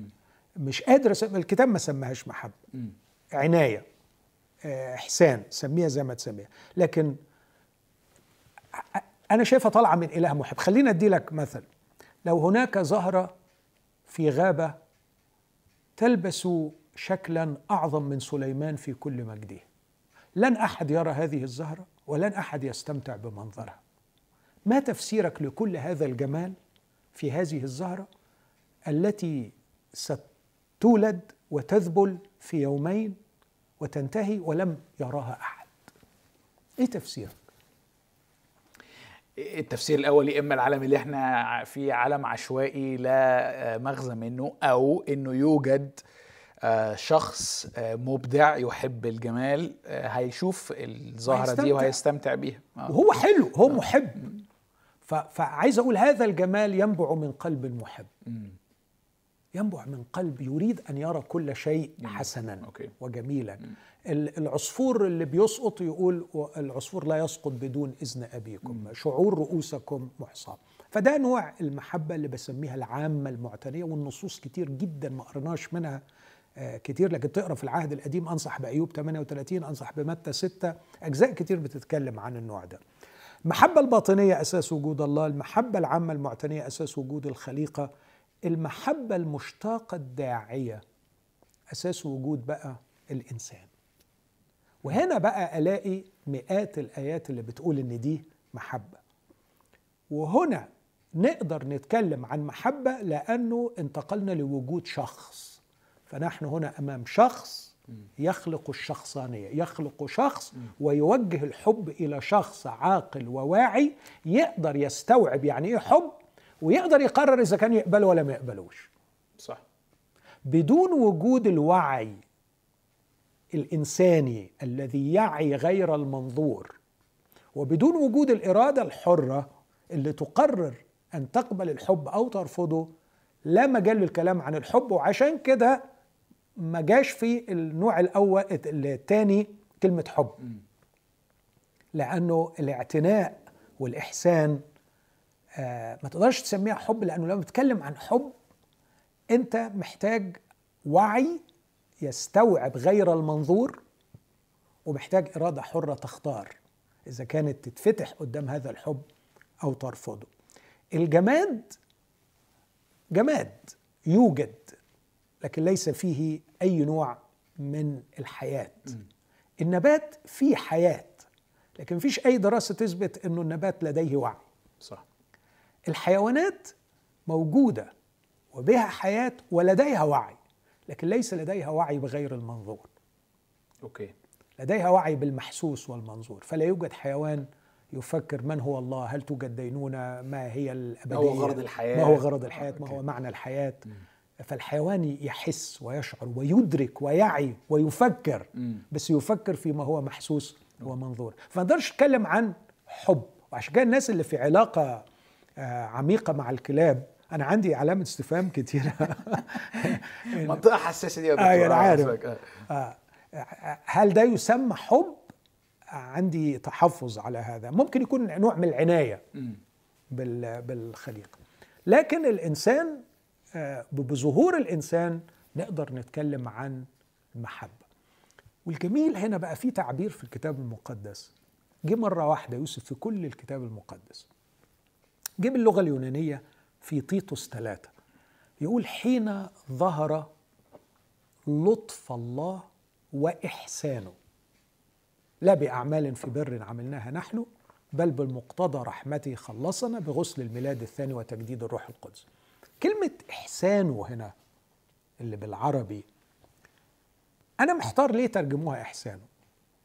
مش قادر أسمي الكتاب ما سماهاش محبة. مم. عناية. آه، إحسان. سميها زي ما تسميها. لكن أنا شايفها طالعة من إله محب. خلينا أدي لك مثل. لو هناك زهرة في غابة تلبس شكلا أعظم من سليمان في كل مجده. لن أحد يرى هذه الزهرة ولن أحد يستمتع بمنظرها. ما تفسيرك لكل هذا الجمال في هذه الزهرة التي ستولد وتذبل في يومين وتنتهي ولم يراها أحد؟ إيه تفسيرك؟ التفسير الأول يا إما العالم اللي إحنا فيه عالم عشوائي لا آه، مغزى منه أو إنه يوجد آه، شخص آه، مبدع يحب الجمال هيشوف الظاهرة دي وهيستمتع. بيها. وهو حلو هو محب فعايز أقول هذا الجمال ينبع من قلب المحب مم. ينبع من قلب يريد أن يرى كل شيء حسنا أوكي. وجميلا. ال- العصفور اللي بيسقط يقول العصفور لا يسقط بدون إذن أبيكم. شعور رؤوسكم محصى. فده نوع المحبة اللي بسميها العامة المعتنية والنصوص كتير جدا ما قرناش منها آه، كتير. لكن تقرأ في العهد القديم أنصح بأيوب 38 أنصح بمتى 6 أجزاء كتير بتتكلم عن النوع ده. المحبه الباطنية أساس وجود الله. المحبة العامة المعتنية أساس وجود الخليقة. المحبة المشتاقة الداعية أساس وجود بقى الإنسان. وهنا بقى ألاقي مئات الآيات اللي بتقول إن دي محبة. وهنا نقدر نتكلم عن محبة لأنه انتقلنا لوجود شخص. فنحن هنا أمام شخص يخلق الشخصانية يخلق شخص ويوجه الحب إلى شخص عاقل وواعي يقدر يستوعب يعني إيه حب؟ ويقدر يقرر إذا كان يقبله ولا ما يقبلوش. صح. بدون وجود الوعي الإنساني الذي يعي غير المنظور وبدون وجود الإرادة الحرة اللي تقرر أن تقبل الحب أو ترفضه لا مجال للكلام عن الحب. وعشان كده ما جاش في النوع الأول الثاني كلمة حب. لأنه الاعتناء والإحسان ما تقدرش تسميها حب لأنه لما بتتكلم عن حب أنت محتاج وعي يستوعب غير المنظور ومحتاج إرادة حرة تختار إذا كانت تتفتح قدام هذا الحب أو ترفضه. الجماد جماد يوجد لكن ليس فيه أي نوع من الحياة. النبات فيه حياة لكن مفيش أي دراسة تثبت إنه النبات لديه وعي. صح. الحيوانات موجودة وبها حياة ولديها وعي لكن ليس لديها وعي بغير المنظور. okay. لديها وعي بالمحسوس والمنظور. فلا يوجد حيوان يفكر من هو الله هل توجد دينونة ما هي الأبدية ما هو غرض الحياة؟ ما هو غرض الحياة آه، ما أوكي. هو معنى الحياة. فالحيوان يحس ويشعر ويدرك ويعي ويفكر. بس يفكر فيما هو محسوس ومنظور. فما نقدرش نتكلم عن حب. وعشان كده الناس اللي في علاقة آه، عميقة مع الكلاب أنا عندي علامة استفهام كتيرة (laughs) منطقة حساسة دي يا دكتور أنا عارف. حاسبك. آه. آه، هل ده يسمى حب؟ عندي تحفظ على هذا ممكن يكون نوع من العناية مم. بال- بالخليقة لكن الإنسان آه، بظهور الإنسان نقدر نتكلم عن المحبة والجميل هنا بقى في تعبير في الكتاب المقدس جه مرة واحدة يوسف في كل الكتاب المقدس جه باللغة اليونانية في تيتوس ثلاثة يقول حين ظهر لطف الله وإحسانه. لا بأعمال في بر عملناها نحن بل بالمقتضى رحمته خلصنا بغسل الميلاد الثاني وتجديد الروح القدس. كلمة إحسانه هنا اللي بالعربي أنا محتار ليه ترجموها إحسانه؟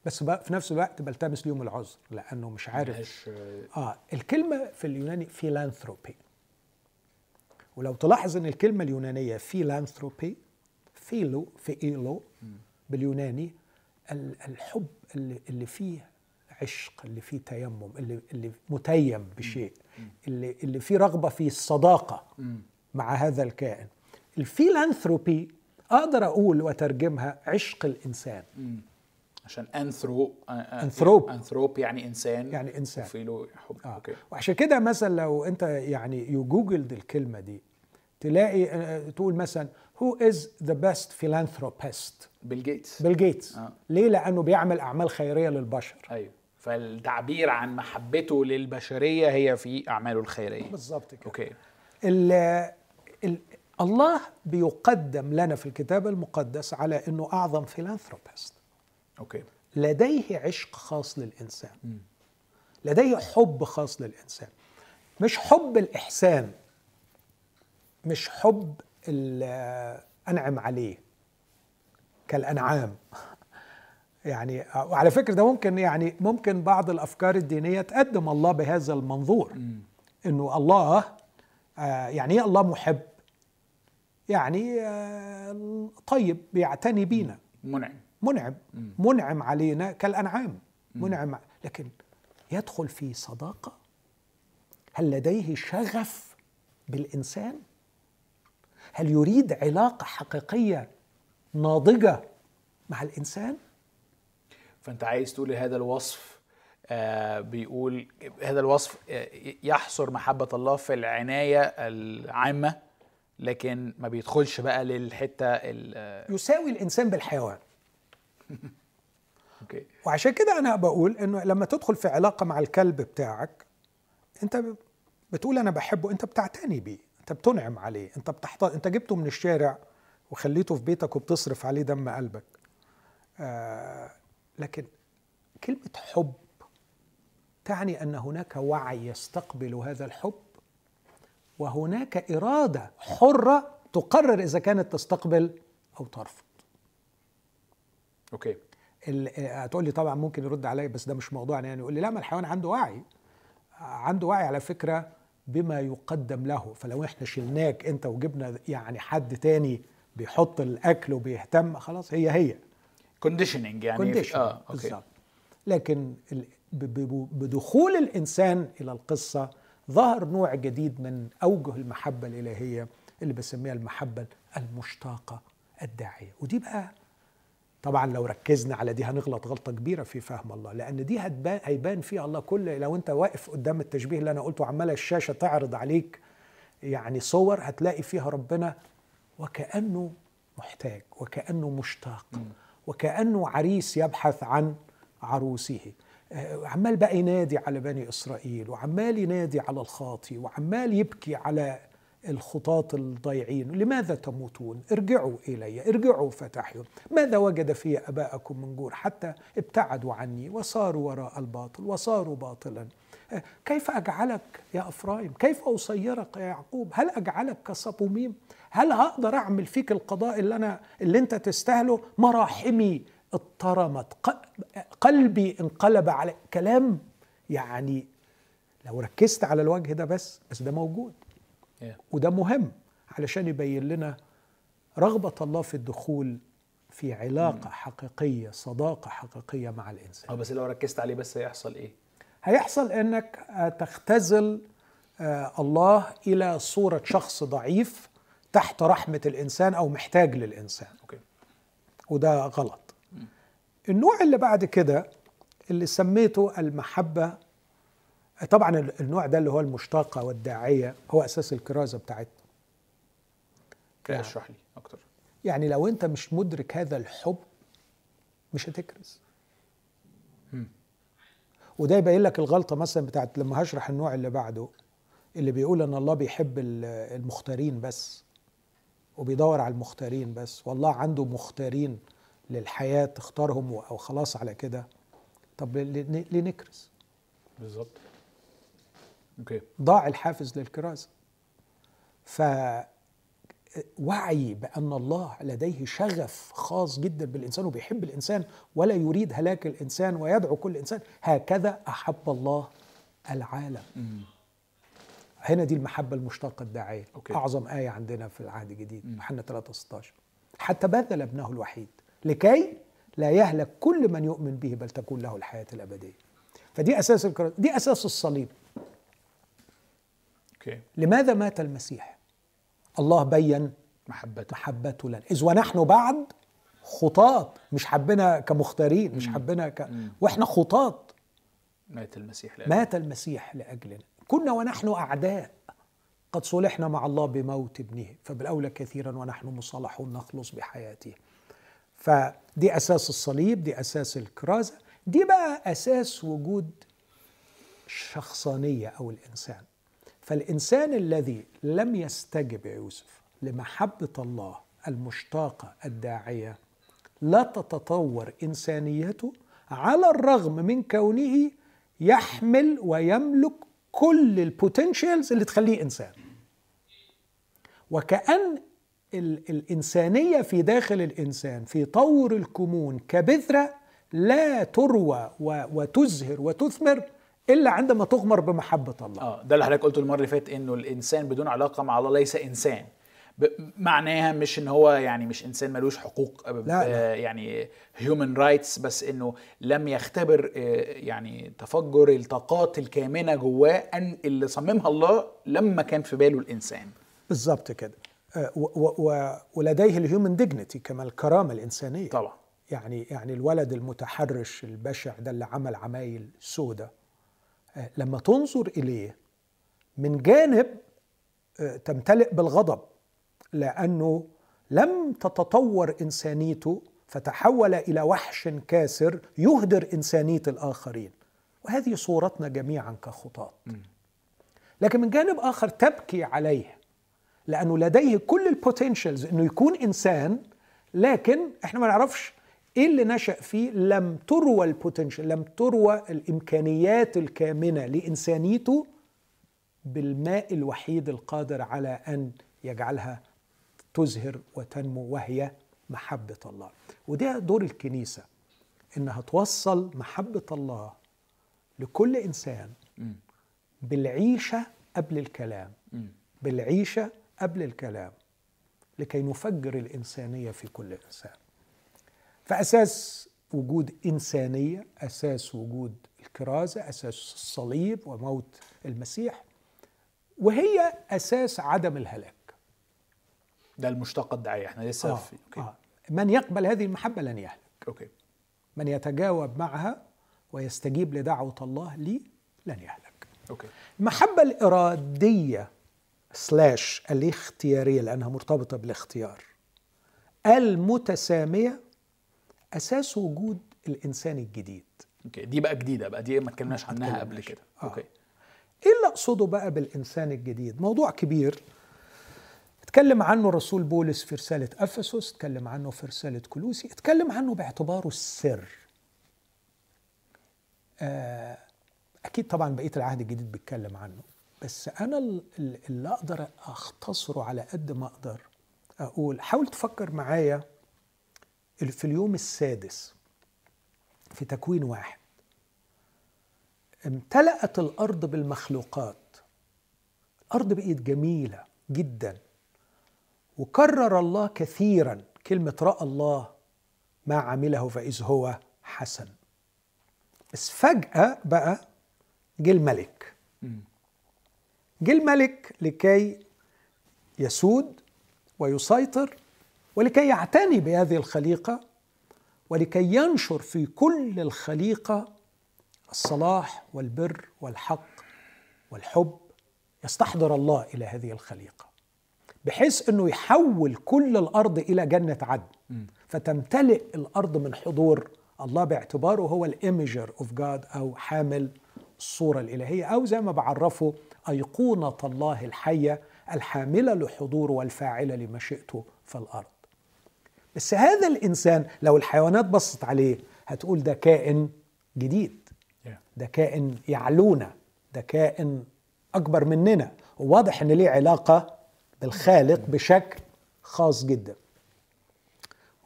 بس بقى في نفس الوقت بلتمس ليهم العذر لأنه مش عارف. آه، آه الكلمة في اليوناني فيلانثروبي ولو تلاحظ إن الكلمة اليونانية philanthropy philo philo باليوناني ال- الحب اللي, اللي فيه عشق اللي فيه تتيم اللي, اللي متيم بشيء اللي, اللي فيه رغبة في الصداقة مم. مع هذا الكائن. ال philanthropy أقدر أقول وأترجمها عشق الإنسان. مم. عشان anthro anthrop. anthrop يعني إنسان يعني إنسان. و philo حب. آه. okay. وعشان كده مثلا لو أنت يعني you googled الكلمة دي تلاقي آه، تقول مثلا who is the best philanthropist بيل جيتس بيل جيتس آه. ليه؟ لأنه بيعمل أعمال خيرية للبشر. أيوه. فالتعبير عن محبته للبشرية هي في أعماله الخيرية. بالظبط كده. okay. ال ال الله بيقدم لنا في الكتاب المقدس على إنه أعظم philanthropist. أوكي. لديه عشق خاص للإنسان. لديه حب خاص للإنسان. مش حب الإحسان مش حب انعم عليه كالأنعام. (laughs) يعني وعلى فكرة ده ممكن يعني ممكن بعض الأفكار الدينية تقدم الله بهذا المنظور. إنه الله آه، يعني إيه الله محب؟ يعني آه، طيب بيعتني بينا. منعم. منعم منعم علينا كالأنعام منعم لكن يدخل في صداقة؟ هل لديه شغف بالإنسان؟ هل يريد علاقة حقيقية ناضجة مع الإنسان؟ فأنت عايز تقول هذا الوصف آه بيقول هذا الوصف آه، يحصر محبة الله في العناية العامة لكن ما بيدخلش بقى للحتة ال- يساوي الإنسان بالحيوان. (laughs) وعشان كده أنا بقول إنه لما تدخل في علاقة مع الكلب بتاعك أنت بتقول أنا بحبه أنت بتعتني بيه أنت بتنعم عليه أنت بتحتاج أنت جبته من الشارع وخليته في بيتك وبتصرف عليه دم قلبك. آه لكن كلمة حب تعني أن هناك وعي يستقبل هذا الحب وهناك إرادة حرة تقرر إذا كانت تستقبل أو ترفض. okay. هتقول لي طبعا ممكن يرد عليا بس ده مش موضوعنا يعني. يقول لي لا ما الحيوان عنده وعي. عنده وعي على فكرة بما يقدم له. فلو إحنا شلناك أنت وجبنا يعني حد تاني بيحط الأكل وبيهتم خلاص هي هي. conditioning يعني. condition آه okay. بالظبط. لكن بدخول الإنسان إلى القصة ظهر نوع جديد من أوجه المحبة الإلهية اللي بسميها المحبة المشتاقة الداعية. ودي بقى طبعا لو ركزنا على دي هنغلط غلطة كبيرة في فهم الله لأن دي هتبان هيبان فيها الله كل لو أنت واقف قدام التشبيه اللي أنا قلته عماله الشاشة تعرض عليك يعني صور هتلاقي فيها ربنا وكأنه محتاج وكأنه مشتاق وكأنه عريس يبحث عن عروسه. آه، عمال بقى ينادي على بني إسرائيل وعمال ينادي على الخاطي وعمال يبكي على الخطاة الضيعين لماذا تموتون؟ ارجعوا إلي ارجعوا فتحيوا. ماذا وجد في أباءكم من جور؟ حتى ابتعدوا عني وصاروا وراء الباطل وصاروا باطلا. آه، كيف أجعلك يا أفرايم؟ كيف أصيرك يا يعقوب؟ هل أجعلك كصبوميم؟ هل هقدر أعمل فيك القضاء اللي أنا اللي أنت تستاهله؟ مراحمي اضطرمت. قلبي انقلب على كلام يعني لو ركزت على الوجه ده بس بس ده موجود. وده مهم علشان يبين لنا رغبة الله في الدخول في علاقة حقيقية صداقة حقيقية مع آه الإنسان بس لو ركزت عليه بس هيحصل إيه؟ هيحصل أنك آه، تختزل آه، الله إلى صورة شخص ضعيف تحت رحمة الإنسان أو محتاج للإنسان. أوكي. وده غلط. النوع اللي بعد كده اللي سميته المحبة طبعا النوع ده اللي هو المشتاقة والداعية هو أساس الكرازة بتاعتنا. نعم. اشرح لي أكتر. يعني لو أنت مش مدرك هذا الحب مش هتكرز. وده يبين لك الغلطة مثلا بتاعت لما هشرح النوع اللي بعده اللي بيقول إن الله بيحب ال- المختارين بس وبيدور على المختارين بس. والله عنده مختارين للحياة تختارهم أو خلاص على كده. طب ليه نكرز؟ بالظبط. أوكي. ضاع الحافز للكرازة فوعي بأن الله لديه شغف خاص جدا بالإنسان وبيحب الإنسان ولا يريد هلاك الإنسان ويدعو كل إنسان هكذا أحب الله العالم. هنا دي المحبة المشتاقة الداعية. okay. أعظم آية عندنا في العهد الجديد يوحنا 3 16 حتى بذل ابنه الوحيد لكي لا يهلك كل من يؤمن به بل تكون له الحياة الأبدية. فدي أساس الكرازة دي أساس الصليب. okay. لماذا مات المسيح؟ الله بين محبته. محبته لنا. إذ ونحن بعد خطاة مش حبنا كمختارين مش حبنا ك... وإحنا خطاة مات المسيح لأجل. مات المسيح لأجلنا. كنا ونحن أعداء. قد صلحنا مع الله بموت ابنه. فبالأولى كثيرا ونحن مصالحون نخلص بحياته. فدي أساس الصليب دي أساس الكرازة. دي بقى أساس وجود الشخصانية أو الإنسان. فالإنسان الذي لم يستجب يا يوسف لمحبة الله المشتاقة الداعية لا تتطور إنسانيته على الرغم من كونه يحمل ويملك كل البوتنشالز اللي تخليه إنسان. وكأن ال- الإنسانية في داخل الإنسان في طور الكمون كبذرة لا تروى وتزهر وتثمر إلا عندما تغمر بمحبة الله. آه ده اللي حضرتك قلته المرة اللي فاتت إنه الإنسان بدون علاقة مع الله ليس إنسان. معناها مش إن هو يعني مش إنسان ملوش حقوق آه، لا. آه، يعني human rights بس إنه لم يختبر آه، يعني تفجر الطاقات الكامنة جواه أن اللي صممها الله لما كان في باله الإنسان. بالظبط كده. ولديه ال human dignity كما الكرامة الإنسانية. طبعا. يعني يعني الولد المتحرش البشع ده اللي عمل عمايل سودة. لما تنظر إليه من جانب آه، تمتلئ بالغضب لأنه لم تتطور إنسانيته فتحول إلى وحش كاسر يهدر إنسانية الآخرين. وهذه صورتنا جميعا كخطاة. لكن من جانب آخر تبكي عليه لأنه لديه كل البوتنشالز أنه يكون إنسان لكن إحنا ما نعرفش إيه اللي نشأ فيه لم تروى البوتنشال لم تروى الإمكانيات الكامنة لإنسانيته بالماء الوحيد القادر على أن يجعلها تزهر وتنمو وهي محبة الله وده دور الكنيسة إنها توصل محبة الله لكل إنسان. بالعيشة قبل الكلام. بالعيشة قبل الكلام لكي نفجر الإنسانية في كل إنسان فأساس وجود إنسانية أساس وجود الكرازة أساس الصليب وموت المسيح وهي أساس عدم الهلاك. دي المشتاقة الداعية إحنا لسه آه. في okay. آه. من يقبل هذه المحبة لن يهلك. okay. من يتجاوب معها ويستجيب لدعوة الله لي لن يهلك. okay. المحبة الإرادية slash الاختيارية لأنها مرتبطة بالاختيار المتسامية أساس وجود الإنسان الجديد. okay دي بقى جديدة بقى دي ما اتكلمناش عنها قبل. كده. آه. okay. إيه اللي أقصده بقى بالإنسان الجديد؟ موضوع كبير. اتكلم عنه الرسول بولس في رسالة أفسس اتكلم عنه في رسالة كلوسي اتكلم عنه باعتباره السر. آه، أكيد طبعا بقية العهد الجديد بيتكلم عنه بس ال- اللي أقدر أختصره على قد ما أقدر أقول حاول تفكر معايا في اليوم السادس في تكوين واحد امتلأت الأرض بالمخلوقات. الأرض بقت جميلة جدا. وكرر الله كثيرا كلمة رأى الله ما عمله فإذ هو حسن. بس فجأة بقى جه الملك. جه الملك لكي يسود ويسيطر ولكي يعتني بهذه الخليقة ولكي ينشر في كل الخليقة الصلاح والبر والحق والحب يستحضر الله إلى هذه الخليقة. بحيث أنه يحول كل الأرض إلى جنة عدن. فتمتلئ الأرض من حضور الله باعتباره هو الإيميجر أوف جاد أو حامل الصورة الإلهية أو زي ما بعرفه أيقونة الله الحية الحاملة لحضوره والفاعلة لمشيئته في الأرض. بس هذا الإنسان لو الحيوانات بصت عليه هتقول ده كائن جديد. ده كائن يعلونا. ده كائن أكبر مننا. وواضح إن ليه علاقة بالخالق بشكل خاص جدا.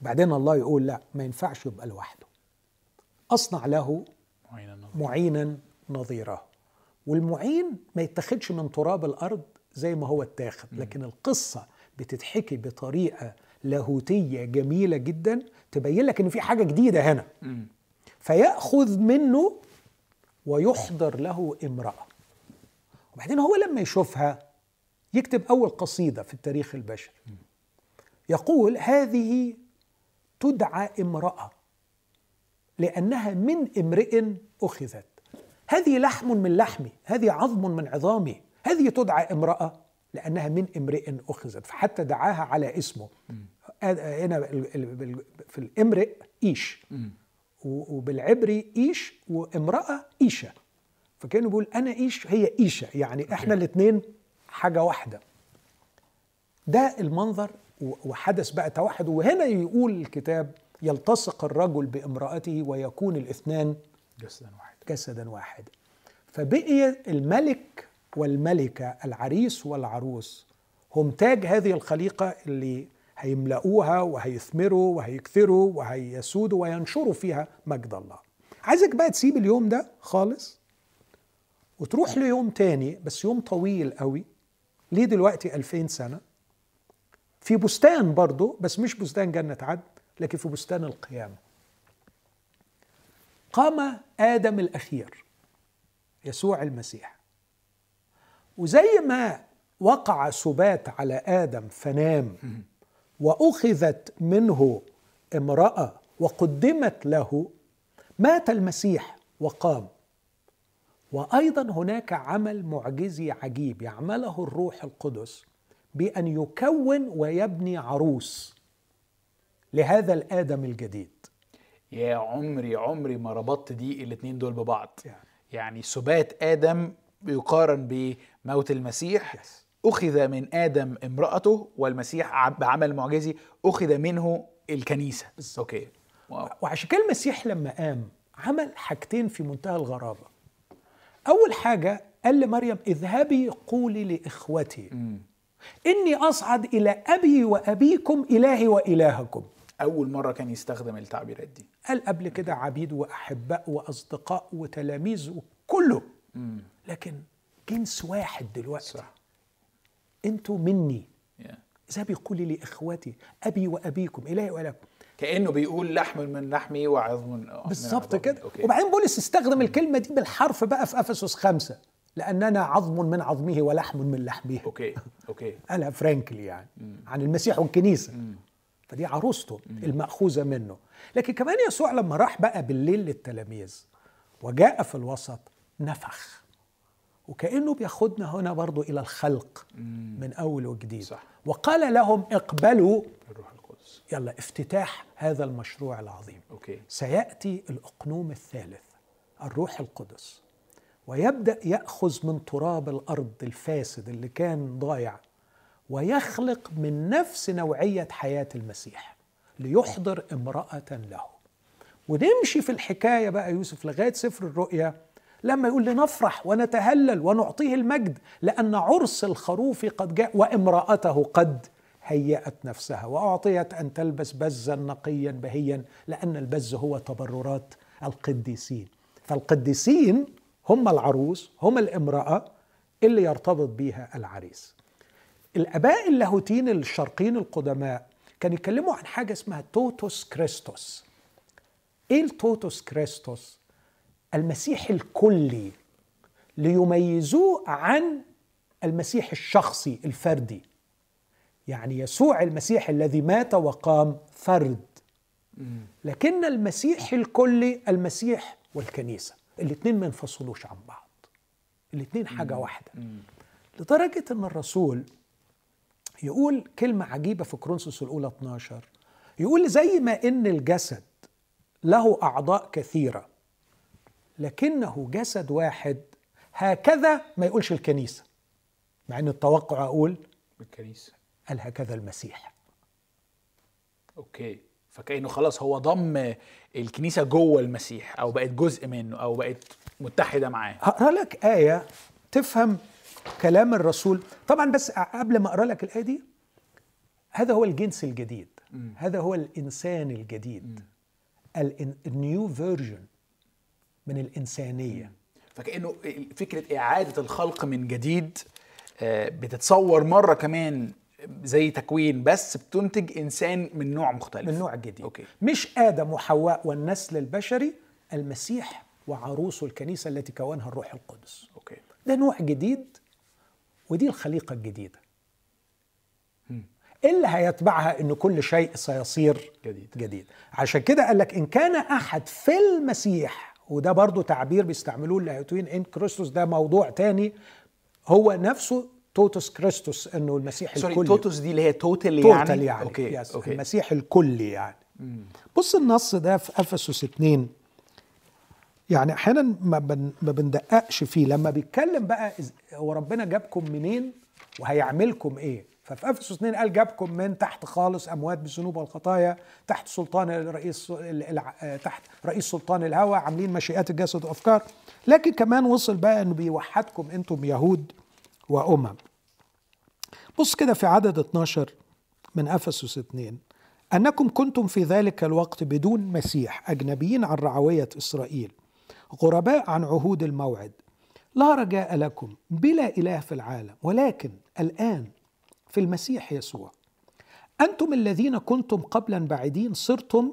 وبعدين الله يقول لا ما ينفعش يبقى لوحده. أصنع له معينا نظيره والمعين ما يتخدش من تراب الأرض زي ما هو اتاخد لكن القصة بتتحكي بطريقة لاهوتية جميلة جدا تبين لك ان في حاجة جديدة هنا. فيأخذ منه ويحضر له امرأة. وبعدين هو لما يشوفها يكتب أول قصيدة في التاريخ البشري. يقول هذه تدعى امرأة لأنها من امرئ أخذت. هذه لحم من لحمي هذه عظم من عظامي هذه تدعى امرأة لأنها من امرئ أخذت. فحتى دعاها على اسمه. هنا في الامرئ إيش؟ وبالعبري إيش؟ وامرأة ايشة. فكأنه بيقول أنا إيش؟ هي ايشة. يعني إحنا الاثنين حاجة واحدة. ده المنظر وحدث بقى توحد. وهنا يقول الكتاب يلتصق الرجل بامرأته ويكون الاثنان جسدا واحد جسدا واحدا فبقي الملك والملكة العريس والعروس هم تاج هذه الخليقة اللي هيملؤوها وهيثمروا وهيكثروا وهيسودوا وينشروا فيها مجد الله. عايزك بقى تسيب اليوم ده خالص وتروح ليوم تاني بس يوم طويل قوي ليه دلوقتي ألفين سنة؟ في بستان برضه بس مش بستان جنة عدن لكن في بستان القيامة. قام آدم الأخير يسوع المسيح. وزي ما وقع سبات على آدم فنام وأخذت منه امرأة وقدمت له مات المسيح وقام وأيضا هناك عمل معجزي عجيب يعمله الروح القدس بأن يكون ويبني عروس لهذا الآدم الجديد يا عمري عمري ما ربطت دي الاتنين دول ببعض يعني. يعني سبات آدم يقارن بموت المسيح Yes. أخذ من آدم امرأته والمسيح بعمل معجزي أخذ منه الكنيسة. okay. wow. وعشان كده المسيح لما قام عمل حاجتين في منتهى الغرابة. أول حاجة قال لمريم اذهبي قولي لإخوتي إني أصعد إلى أبي وأبيكم إلهي وإلهكم. أول مرة كان يستخدم التعبيرات دي. قال قبل كده عبيد وأحباء وأصدقاء وتلاميذ وكله. لكن جنس واحد دلوقتي. صح. أنتوا مني. Yeah. اذهبي قولي لإخوتي أبي وأبيكم إلهي وإلهكم. كأنه بيقول لحم من لحمي وعظم. من بالظبط. كده. okay. وبعدين بولس استخدم الكلمة دي بالحرف بقى في أفسس خمسة. لأننا عظم من عظمه ولحم من لحمه. okay okay قالها frankly يعني. عن المسيح والكنيسة. فدي عروسته المأخوذة منه. لكن كمان يسوع لما راح بقى بالليل للتلاميذ وجاء في الوسط نفخ. وكأنه بياخدنا هنا برضو إلى الخلق من أول وجديد. صح. وقال لهم اقبلوا الروح القدس. يلا افتتاح هذا المشروع العظيم. okay. سيأتي الأقنوم الثالث الروح القدس. ويبدأ يأخذ من تراب الأرض الفاسد اللي كان ضايع ويخلق من نفس نوعية حياة المسيح ليحضر امرأة له. ونمشي في الحكاية بقى يوسف لغاية سفر الرؤيا لما يقول لنفرح ونتهلل ونعطيه المجد لأن عرس الخروف قد جاء وامرأته قد هيأت نفسها وأعطيت أن تلبس بزا نقيا بهيا لأن البز هو تبررات القديسين. فالقديسين هم العروس هم الامرأة اللي يرتبط بيها العريس. الآباء اللاهوتيين الشرقيين القدماء كانوا يتكلموا عن حاجة اسمها توتوس كريستوس. إيه التوتوس كريستوس؟ المسيح الكلي ليميزوه عن المسيح الشخصي الفردي. يعني يسوع المسيح الذي مات وقام فرد. لكن المسيح الكلي المسيح والكنيسة الاثنين ما ينفصلوش عن بعض. الاثنين حاجة واحدة. لدرجة إن الرسول يقول كلمة عجيبة في كرونسوس الأولى 12 يقول زي ما إن الجسد له أعضاء كثيرة. لكنه جسد واحد. هكذا ما يقولش الكنيسة مع إن التوقع أقول الكنيسة. قال هكذا المسيح. okay. فكأنه خلاص هو ضم الكنيسة جوه المسيح أو بقت جزء منه أو بقت متحدة معاه. هقرا لك آية تفهم كلام الرسول. طبعا بس قبل ما أقرأ لك الآية دي هذا هو الجنس الجديد. هذا هو الإنسان الجديد. ال new version. من الإنسانية. فكأنه فكرة إعادة الخلق من جديد آه، بتتصور مرة كمان زي تكوين بس بتنتج إنسان من نوع مختلف. من نوع جديد. okay. مش آدم وحواء والنسل البشري المسيح وعروسه الكنيسة التي كونها الروح القدس. okay. ده نوع جديد ودي الخليقة الجديدة. اللي هيتبعها إن كل شيء سيصير جديد. جديد. عشان كده قال لك إن كان أحد في المسيح وده برضو تعبير بيستعملوه اللاهوتيين en Christos ده موضوع تاني. هو نفسه totus Christus إنه المسيح sorry الكلي. totus دي اللي هي total يعني total يعني؟ okay yes okay. المسيح الكلي يعني. بص النص ده في إفسس 2 يعني أحيانا ما, بن ما بندققش فيه. لما بيتكلم بقى هو ربنا جابكم منين وهيعملكم إيه؟ ففي افسس 2 قال جابكم من تحت خالص أموات بالذنوب والخطايا تحت سلطان الرئيس آه، تحت رئيس سلطان الهوى عاملين مشيئات الجسد وأفكار. لكن كمان وصل بقى إنه بيوحدكم أنتم يهود وأمم. بص كده في عدد 12 من افسس 2 أنكم كنتم في ذلك الوقت بدون مسيح أجنبيين عن رعوية إسرائيل غرباء عن عهود الموعد. لا رجاء لكم بلا إله في العالم ولكن الآن في المسيح يسوع. أنتم الذين كنتم قبلا بعيدين صرتم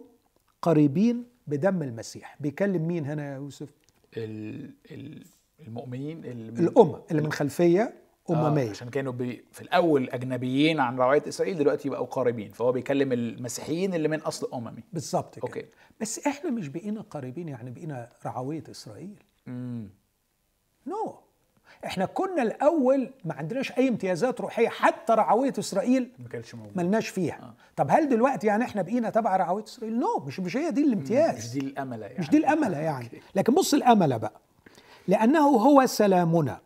قريبين بدم المسيح. بيكلم مين هنا يا يوسف؟ ال- ال- المؤمنين الامم اللي من خلفية أممية. آه عشان كانوا بي في الأول أجنبيين عن رعوية إسرائيل دلوقتي بقوا قريبين فهو بيكلم المسيحيين اللي من أصل أممي. بالظبط كده. okay. بس إحنا مش بقينا قريبين يعني بقينا رعوية إسرائيل. امم no إحنا كنا الأول ما عندناش أي امتيازات روحية حتى رعوية إسرائيل ما كانش موجود ملناش فيها. طب هل دلوقتي يعني إحنا بقينا تبع رعوية إسرائيل؟ no مش مش هي دي الامتياز. مش دي الأملة يعني. مش دي الأملة (laughs) يعني. لكن بص الأملة بقى. لأنه هو سلامنا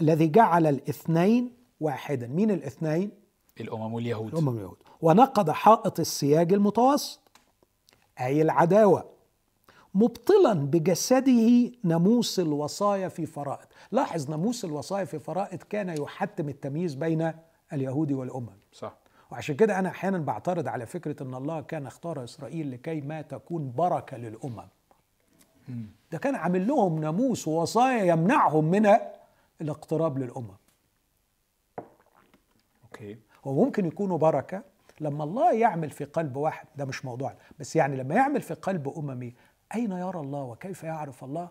الذي جعل الاثنين واحدا. مين الاثنين؟ الأمم واليهود الأمم اليهود. ونقض حائط السياج المتوسط أي العداوة مبطلا بجسده ناموس الوصايا في فرائض. لاحظ ناموس الوصايا في فرائض كان يحتم التمييز بين اليهود والأمم. صح. وعشان كده أنا أحيانا بعترض على فكرة أن الله كان اختار إسرائيل لكي ما تكون بركة للأمم. ده كان عامل لهم ناموس ووصايا يمنعهم من الاقتراب للأمم. أوكي. وممكن يكونوا بركة لما الله يعمل في قلب واحد. ده مش موضوع بس يعني لما يعمل في قلب أممي أين يرى الله وكيف يعرف الله؟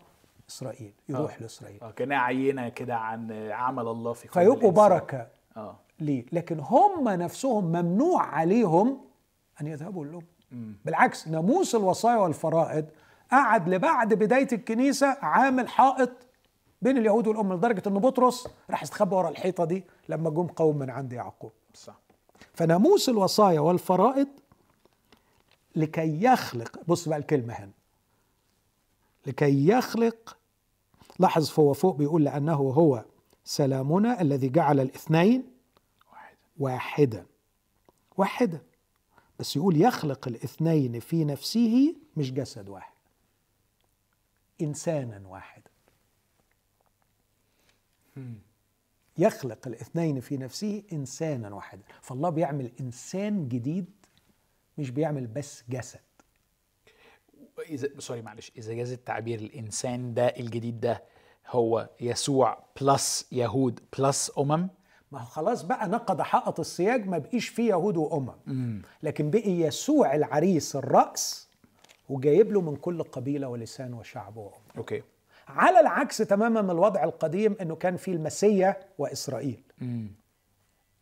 إسرائيل يروح آه. لإسرائيل. آه كانها عينة كده عن عمل الله في فيبقوا. بركة آه. ليه لكن هم نفسهم ممنوع عليهم أن يذهبوا للأمم. بالعكس ناموس الوصايا والفرائض قعد لبعد بداية الكنيسة عامل حائط بين اليهود والأمة لدرجة أن بطرس راح استخبى ورا الحيطة دي لما جم قوم من عند يعقوب. صح. فناموس الوصايا والفرائض لكي يخلق بص بقى الكلمة هنا لكي يخلق. لاحظ فهو فوق بيقول لأنه هو سلامنا الذي جعل الاثنين واحد واحدا. واحدا. بس يقول يخلق الاثنين في نفسه مش جسد واحد. إنسانا واحدا. يخلق الاثنين في نفسه إنسانا واحدا. فالله بيعمل إنسان جديد مش بيعمل بس جسد. اذا sorry معلش. إذا جاز التعبير الإنسان ده الجديد ده هو يسوع plus يهود plus أمم؟ ما هو خلاص بقى نقض حائط السياج ما بقيش فيه يهود وأمم. لكن بقي يسوع العريس الرأس وجايب له من كل قبيلة ولسان وشعب وامه أوكي. على العكس تماما من الوضع القديم إنه كان في المسيا وإسرائيل.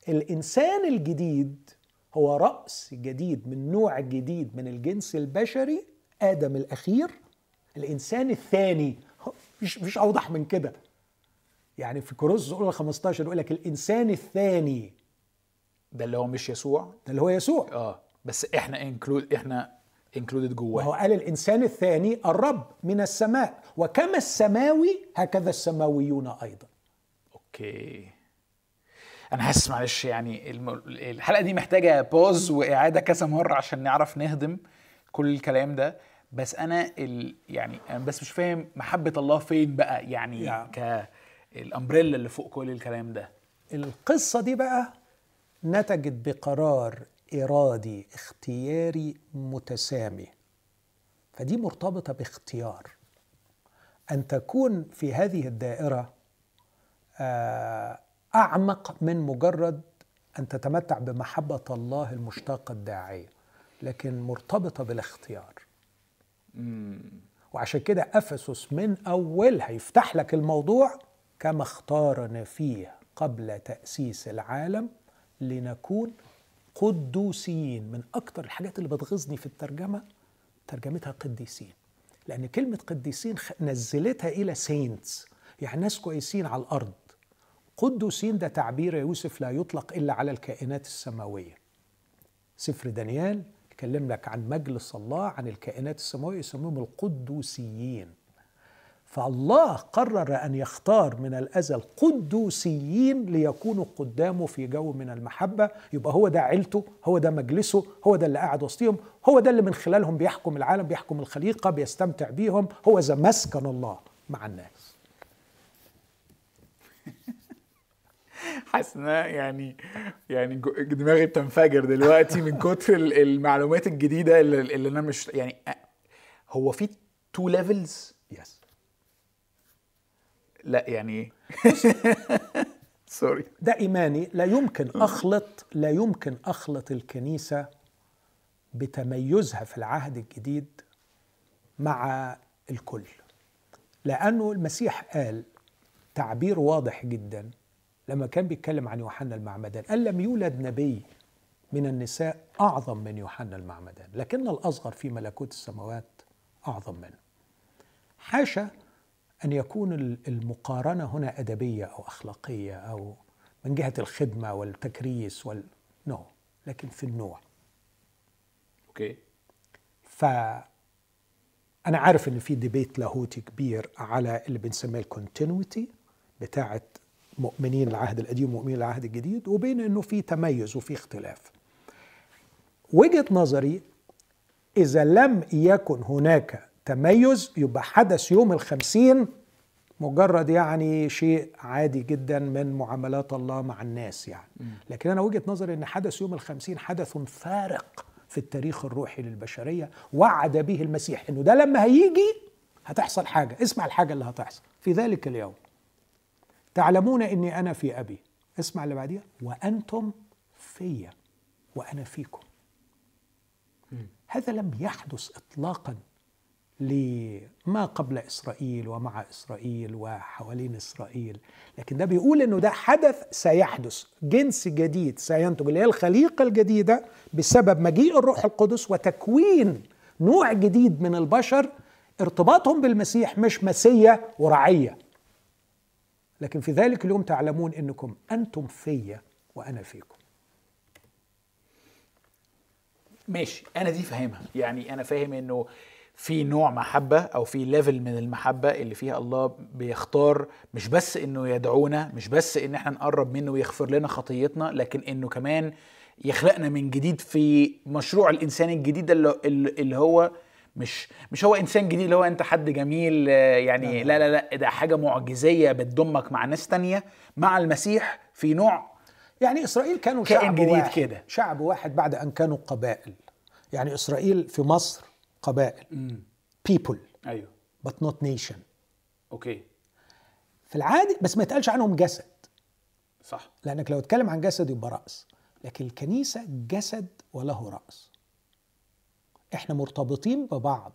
الإنسان الجديد هو رأس جديد من نوع جديد من الجنس البشري آدم الأخير الإنسان الثاني. مش مش أوضح من كده. يعني في كورنثوس الاولى 15 يقول لك الإنسان الثاني. ده اللي هو مش يسوع؟ ده اللي هو يسوع. آه بس إحنا include إحنا included جواه. قال الإنسان الثاني الرب من السماء. وكما السماوي هكذا السماويون أيضا. okay. أنا حاسس معلش يعني. الحلقة دي محتاجة pause وإعادة كذا مرة عشان نعرف نهضم. كل الكلام ده بس أنا ال... يعني أنا بس مش فاهم محبة الله فين بقى؟ يعني يا. ك الأمبريلا اللي فوق كل الكلام ده. القصة دي بقى نتجت بقرار إرادي اختياري متسامي. فدي مرتبطة باختيار. أن تكون في هذه الدائرة آه، أعمق من مجرد أن تتمتع بمحبة الله المشتاقة الداعية. لكن مرتبطة بالاختيار. وعشان كده أفسس من أولها يفتح لك الموضوع كما اختارنا فيه قبل تأسيس العالم لنكون قدوسين من أكتر الحاجات اللي بتغيظني في الترجمة ترجمتها قديسين. لأن كلمة قديسين نزلتها إلى سينتس يعني ناس كويسين على الأرض. قدوسين ده تعبير يا يوسف لا يطلق إلا على الكائنات السماوية. سفر دانيال يتكلم لك عن مجلس الله عن الكائنات السماوية يسموهم القدوسيين. فالله قرر أن يختار من الأزل قدوسيين ليكونوا قدامه في جو من المحبة. يبقى هو ده عيلته هو ده مجلسه هو ده اللي قاعد وسطهم هو ده اللي من خلالهم بيحكم العالم بيحكم الخليقة بيستمتع بيهم. هو ذا مسكن الله مع الناس. (laughs) حاسس إن يعني يعني دماغي بتنفجر دلوقتي من كتر ال- المعلومات الجديدة اللي, اللي أنا مش يعني هو في two levels yes لا يعني (laughs) sorry ده إيماني. لا يمكن أخلط لا يمكن أخلط الكنيسة بتميزها في العهد الجديد مع الكل. لأنه المسيح قال تعبير واضح جدا. لما كان بيتكلم عن يوحنا المعمدان قال لم يولد نبي من النساء أعظم من يوحنا المعمدان لكن الأصغر في ملكوت السماوات أعظم منه. حاشا أن يكون المقارنة هنا أدبية أو أخلاقية أو من جهة الخدمة والتكريس وال نو لكن في النوع. okay. ف أنا عارف إن في debate لاهوتي كبير على اللي بنسميه ال continuity بتاعة مؤمنين العهد القديم ومؤمنين العهد الجديد وبين إنه في تميز وفي اختلاف. وجهة نظري إذا لم يكن هناك تميز يبقى حدث يوم الخمسين مجرد يعني شيء عادي جدا من معاملات الله مع الناس يعني. لكن أنا وجهة نظري أن حدث يوم الخمسين حدث فارق في التاريخ الروحي للبشرية. وعد به المسيح أنه ده لما هيجي هتحصل حاجة. اسمع الحاجة اللي هتحصل في ذلك اليوم. تعلمون أني أنا في أبي. اسمع اللي بعديها. وأنتم فيا. وأنا فيكم. هذا لم يحدث إطلاقا لما قبل إسرائيل ومع إسرائيل وحوالين إسرائيل. لكن ده بيقول أنه ده حدث سيحدث. جنس جديد سينتج. اللي هي الخليقة الجديدة بسبب مجيء الروح القدس وتكوين نوع جديد من البشر. ارتباطهم بالمسيح مش مسية ورعية. لكن في ذلك اليوم تعلمون إنكم أنتم فيا وأنا فيكم. ماشي. أنا دي فاهمها. يعني أنا فاهم إنه في نوع محبة أو في level من المحبة اللي فيها الله بيختار مش بس إنه يدعونا مش بس إن إحنا نقرب منه ويغفر لنا خطيتنا لكن إنه كمان يخلقنا من جديد في مشروع الإنسان الجديد اللي هو مش مش هو إنسان جديد اللي هو أنت حد جميل يعني لا لا. لا ده حاجة معجزية بتضمك مع ناس تانية مع المسيح في نوع يعني إسرائيل كانوا شعب جديد واحد. كده. شعب واحد بعد أن كانوا قبائل. يعني إسرائيل في مصر قبائل. people. أيوه. But not nation. okay. في العادي بس ما يتقالش عنهم جسد. صح. لأنك لو اتكلم عن جسد يبقى رأس. لكن الكنيسة جسد وله رأس. إحنا مرتبطين ببعض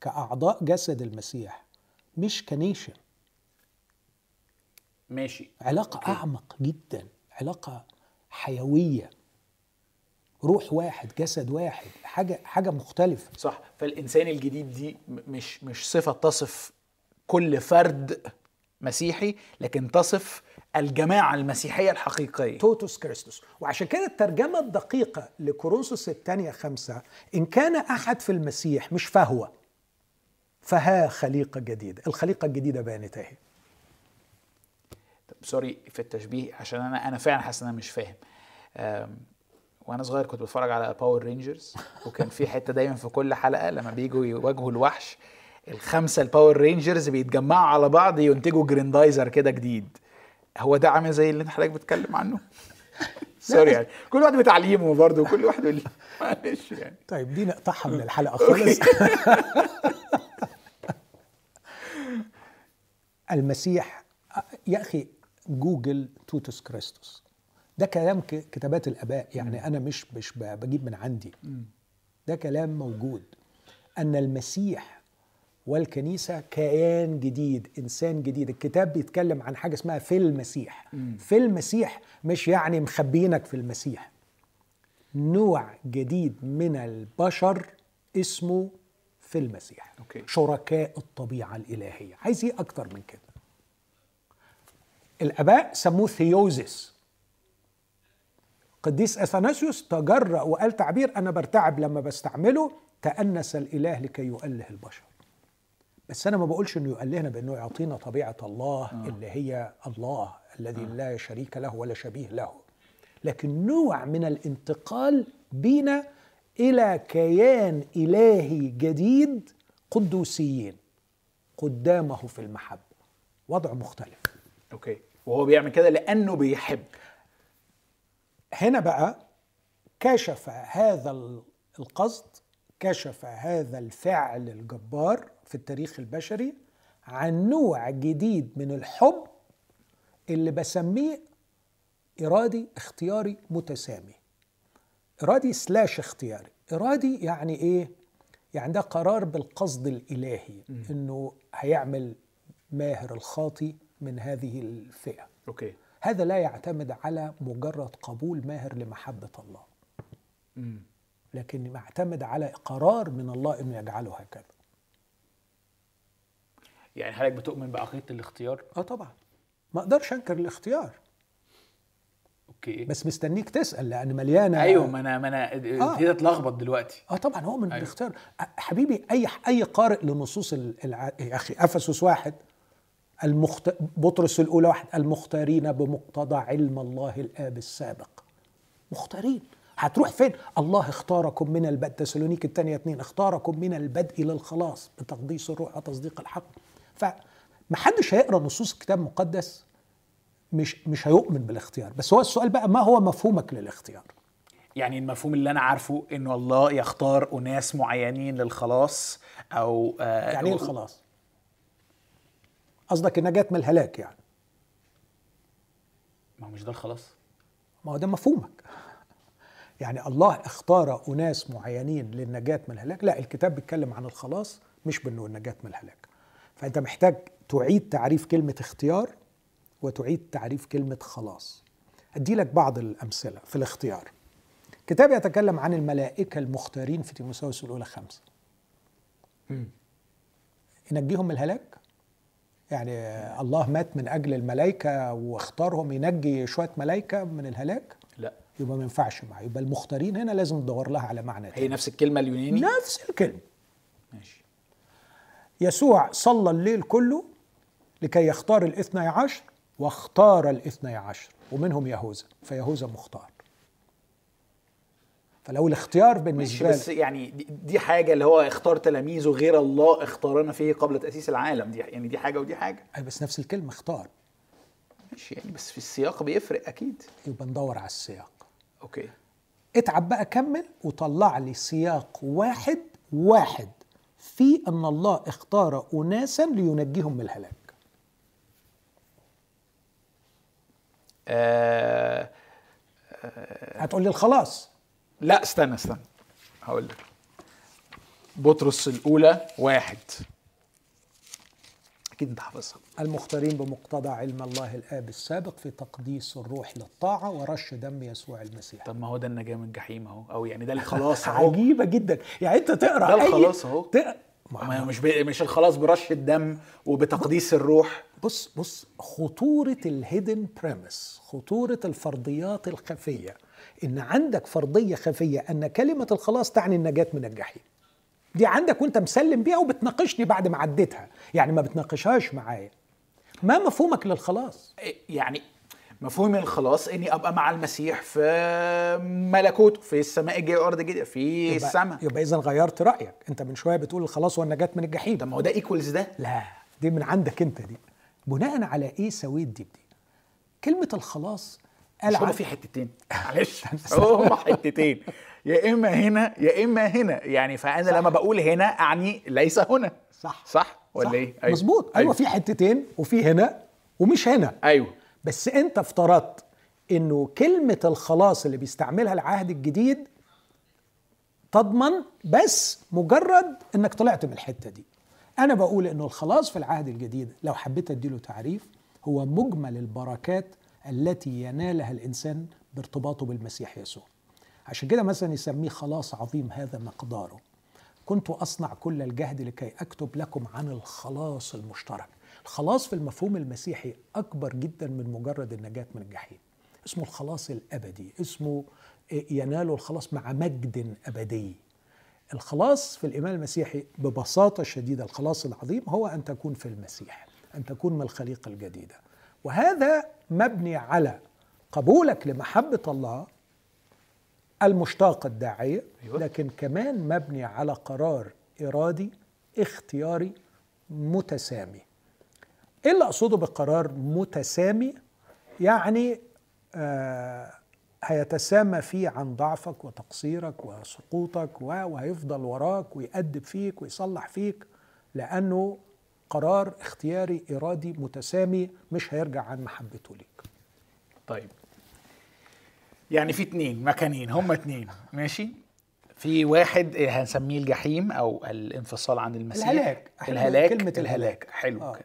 كأعضاء جسد المسيح مش ك nation ماشي. علاقة okay. أعمق جدا علاقة حيوية. روح واحد جسد واحد حاجة حاجة مختلفة. صح. فالإنسان الجديد دي مش مش صفة تصف كل فرد مسيحي لكن تصف الجماعة المسيحية الحقيقية. توتوس كريستوس وعشان كده الترجمة الدقيقة لكورنثوس الثانية خمسة إن كان أحد في المسيح مش فهو فها خليقة جديدة. الخليقة الجديدة بانت اهي سوري في التشبيه عشان أنا أنا فعلا حاسس إن أنا مش فاهم. وأنا صغير كنت بتفرج على باور رينجرز وكان في حتة دايما في كل حلقة لما بيجوا يواجهوا الوحش الخمسة الباور رينجرز بيتجمعوا على بعض ينتجوا جريندايزر كده جديد. هو ده عامل زي اللي حضرتك بتتكلم عنه؟ (laughs) sorry يعني. كل واحد بتعليمه برضه وكل واحد بي... (laughs) معلش يعني. طيب دي نقطعها من الحلقة خالص. (laughs) المسيح يا أخي جوجل totus Christus. ده كلام كتابات الآباء. يعني أنا مش مش بجيب من عندي. ده كلام موجود. أن المسيح والكنيسة كيان جديد إنسان جديد. الكتاب بيتكلم عن حاجة اسمها في المسيح. في المسيح مش يعني مخبينك في المسيح. نوع جديد من البشر اسمه في المسيح. okay. شركاء الطبيعة الإلهية. عايز إيه أكتر من كده؟ الآباء سموه ثيوزيس. قديس أثناسيوس تجرأ وقال تعبير أنا برتعب لما بستعمله تأنس الإله لكي يؤله البشر. بس أنا ما بقولش إنه يؤلهنا بأنه يعطينا طبيعة الله آه. اللي هي الله الذي آه. لا شريك له ولا شبيه له. لكن نوع من الانتقال بينا إلى كيان إلهي جديد قدوسيين قدامه في المحبة. وضع مختلف. okay. وهو بيعمل كده لأنه بيحب. هنا بقى كشف هذا القصد كشف هذا الفعل الجبار في التاريخ البشري عن نوع جديد من الحب اللي بسميه إرادي اختياري متسامي إرادي slash اختياري إرادي يعني إيه؟ يعني ده قرار بالقصد الإلهي م. إنه هيعمل ماهر الخاطي من هذه الفئة أوكي. هذا لا يعتمد على مجرد قبول ماهر لمحبة الله م. لكن يعتمد على قرار من الله إنه يجعله هكذا يعني حضرتك بتؤمن بعقيده الاختيار؟ آه طبعا. ما أقدرش أنكر الاختيار. okay. بس مستنيك تسأل لأن مليانه أيوه ما أنا ما أنا ابتديت آه. اتلخبط دلوقتي. آه طبعا هو من أيوه. الاختيار. حبيبي أي أي قارئ لنصوص الع... يا أخي أفسس واحد المخت... بطرس الأولى واحد المختارين بمقتضى علم الله الآب السابق. مختارين. هتروح فين؟ الله اختاركم من البدء. تسألونيك الثانية اتنين اختاركم من البدء للخلاص بتقديس الروح وتصديق الحق. فمحدش هيقرأ نصوص الكتاب المقدس مش مش هيؤمن بالاختيار. بس هو السؤال بقى ما هو مفهومك للاختيار؟ يعني المفهوم اللي أنا عارفه انه الله يختار أناس معينين للخلاص أو آه يعني إيه الخلاص؟ قصدك النجاة من الهلاك يعني؟ ما هو مش ده الخلاص. ما هو ده مفهومك. يعني الله اختار أناس معينين للنجاة من الهلاك؟ لا الكتاب بيتكلم عن الخلاص مش بأنه النجاة من الهلاك. فأنت محتاج تعيد تعريف كلمة اختيار وتعيد تعريف كلمة خلاص. أدي لك بعض الأمثلة في الاختيار. كتاب يتكلم عن الملائكة المختارين في تيموثاوس الأولى خمسة. ينجيهم من الهلاك؟ يعني الله مات من أجل الملائكة واختارهم ينجي شوية ملائكة من الهلاك؟ لا. يبقى ما ينفعش معاه يبقى المختارين هنا لازم ندور لها على معنى هي تاني. نفس الكلمة اليوناني؟ نفس الكلمة. ماشي. يسوع صلى الليل كله لكي يختار الاثني عشر واختار الاثني عشر ومنهم يهوذا فيهوذا مختار. فلو الاختيار ماشي بالنسبة بس يعني دي, حاجة اللي هو اختار تلاميذه غير الله اختارنا فيه قبل تأسيس العالم. دي يعني دي حاجة ودي حاجة. أي بس نفس الكلمة اختار. ماشي يعني بس في السياق بيفرق أكيد. يبقى ندور على السياق. أوكي. اتعب بقى كمل وطلع لي سياق واحد واحد. في أن الله اختار اناسا لينجيهم من الهلاك. آه هتقول لي الخلاص. لا استنى استنى. هقول لك. بطرس الأولى واحد. أكيد انت حافظها المختارين بمقتضى علم الله الآب السابق في تقديس الروح للطاعة ورش دم يسوع المسيح. طب ما هو ده النجاة من الجحيم اهو. أو يعني ده الخلاص (laughs) اهو. عجيبة جدا. يعني أنت تقرأ ده الخلاص أهو. تقرا ما مش ب... مش الخلاص برش الدم وبتقديس الروح. بص بص خطورة الهيدن بريمس خطورة الفرضيات الخفية. إن عندك فرضية خفية أن كلمة الخلاص تعني النجاة من الجحيم. دي عندك وانت مسلم بيها وبتناقشني بعد ما عديتها. يعني ما بتناقشهاش معايا. ما مفهومك للخلاص. يعني مفهوم الخلاص إني أبقى مع المسيح في ملكوته في السماء الجاية والأرض الجديدة في السماء. يبقى اذا غيرت رأيك. أنت من شوية بتقول الخلاص هو النجاه من الجحيم. طب ما هو ده equals ده. لا دي من عندك أنت دي. بناء على إيه سويت دي؟ بدي كلمة الخلاص قال في حتتين. (laughs) معلش. هما حتتين. يا إما هنا يا إما هنا. يعني فأنا صح. لما بقول هنا أعني ليس هنا. صح. صح ولا. إيه؟ مظبوط. أيوه. في حتتين وفي هنا ومش هنا. أيوه. بس أنت افترضت إنه كلمة الخلاص اللي بيستعملها العهد الجديد تضمن بس مجرد إنك طلعت من الحتة دي. أنا بقول إنه الخلاص في العهد الجديد لو حبيت أديله تعريف هو مجمل البركات التي ينالها الإنسان بارتباطه بالمسيح يسوع. عشان كده مثلا يسميه خلاص عظيم هذا مقداره. كنت أصنع كل الجهد لكي أكتب لكم عن الخلاص المشترك. الخلاص في المفهوم المسيحي أكبر جدا من مجرد النجاة من الجحيم. اسمه الخلاص الأبدي. اسمه ينال الخلاص مع مجد أبدي. الخلاص في الإيمان المسيحي ببساطة شديدة الخلاص العظيم هو أن تكون في المسيح أن تكون من الخليقة الجديدة. وهذا مبني على قبولك لمحبة الله المشتاقه الداعية أيوة. لكن كمان مبني على قرار إرادي اختياري متسامي. إيه اللي أقصده بقرار متسامي؟ يعني آه هيتسامى فيه عن ضعفك وتقصيرك وسقوطك وهيفضل وراك ويأدب فيك ويصلح فيك لأنه قرار اختياري إرادي متسامي مش هيرجع عن محبته ليك. طيب. يعني في اتنين مكانين هما اتنين ماشي في واحد هنسميه الجحيم أو الانفصال عن المسيح الهلاك. الهلاك كلمة كلمة الهلاك. حلو آه.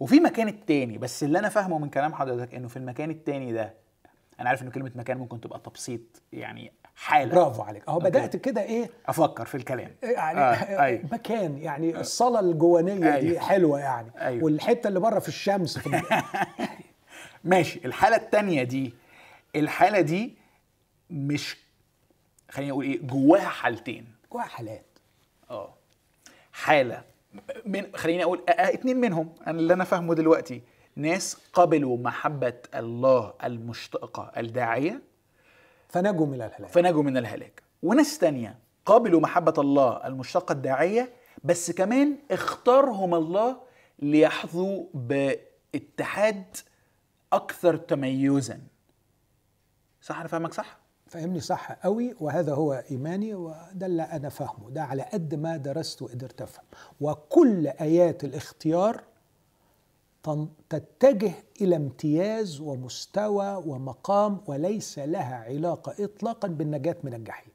وفي مكان التاني بس اللي أنا فاهمه من كلام حضرتك إنه في المكان التاني ده أنا عارف إنه كلمة مكان ممكن تبقى تبسيط يعني حالة برافو عليك أهو. بدأت كده إيه أفكر في الكلام يعني آه. آه. أيوة. مكان يعني الصلاة الجوانية دي أيوة. حلوة يعني أيوة. والحتة اللي بره في الشمس في (laughs) ماشي الحالة التانية دي الحالة دي مش خليني أقول إيه جواها حالتين. جواها حالات. آه. حالة من خليني أقول آه، آه، اتنين منهم. أنا اللي أنا فاهمه دلوقتي ناس قبلوا محبة الله المشتقة الداعية فنجوا من الهلاك. فنجوا من الهلاك. وناس تانية قابلوا محبة الله المشتقة الداعية بس كمان اختارهم الله ليحظوا باتحاد أكثر تميزا. صح؟ أنا فاهمك صح؟ فهمني صح قوي وهذا هو إيماني وده اللي أنا فاهمه. ده على قد ما درست وقدرت أفهم. وكل آيات الاختيار تتجه إلى امتياز ومستوى ومقام وليس لها علاقة اطلاقا بالنجاة من الجحيم.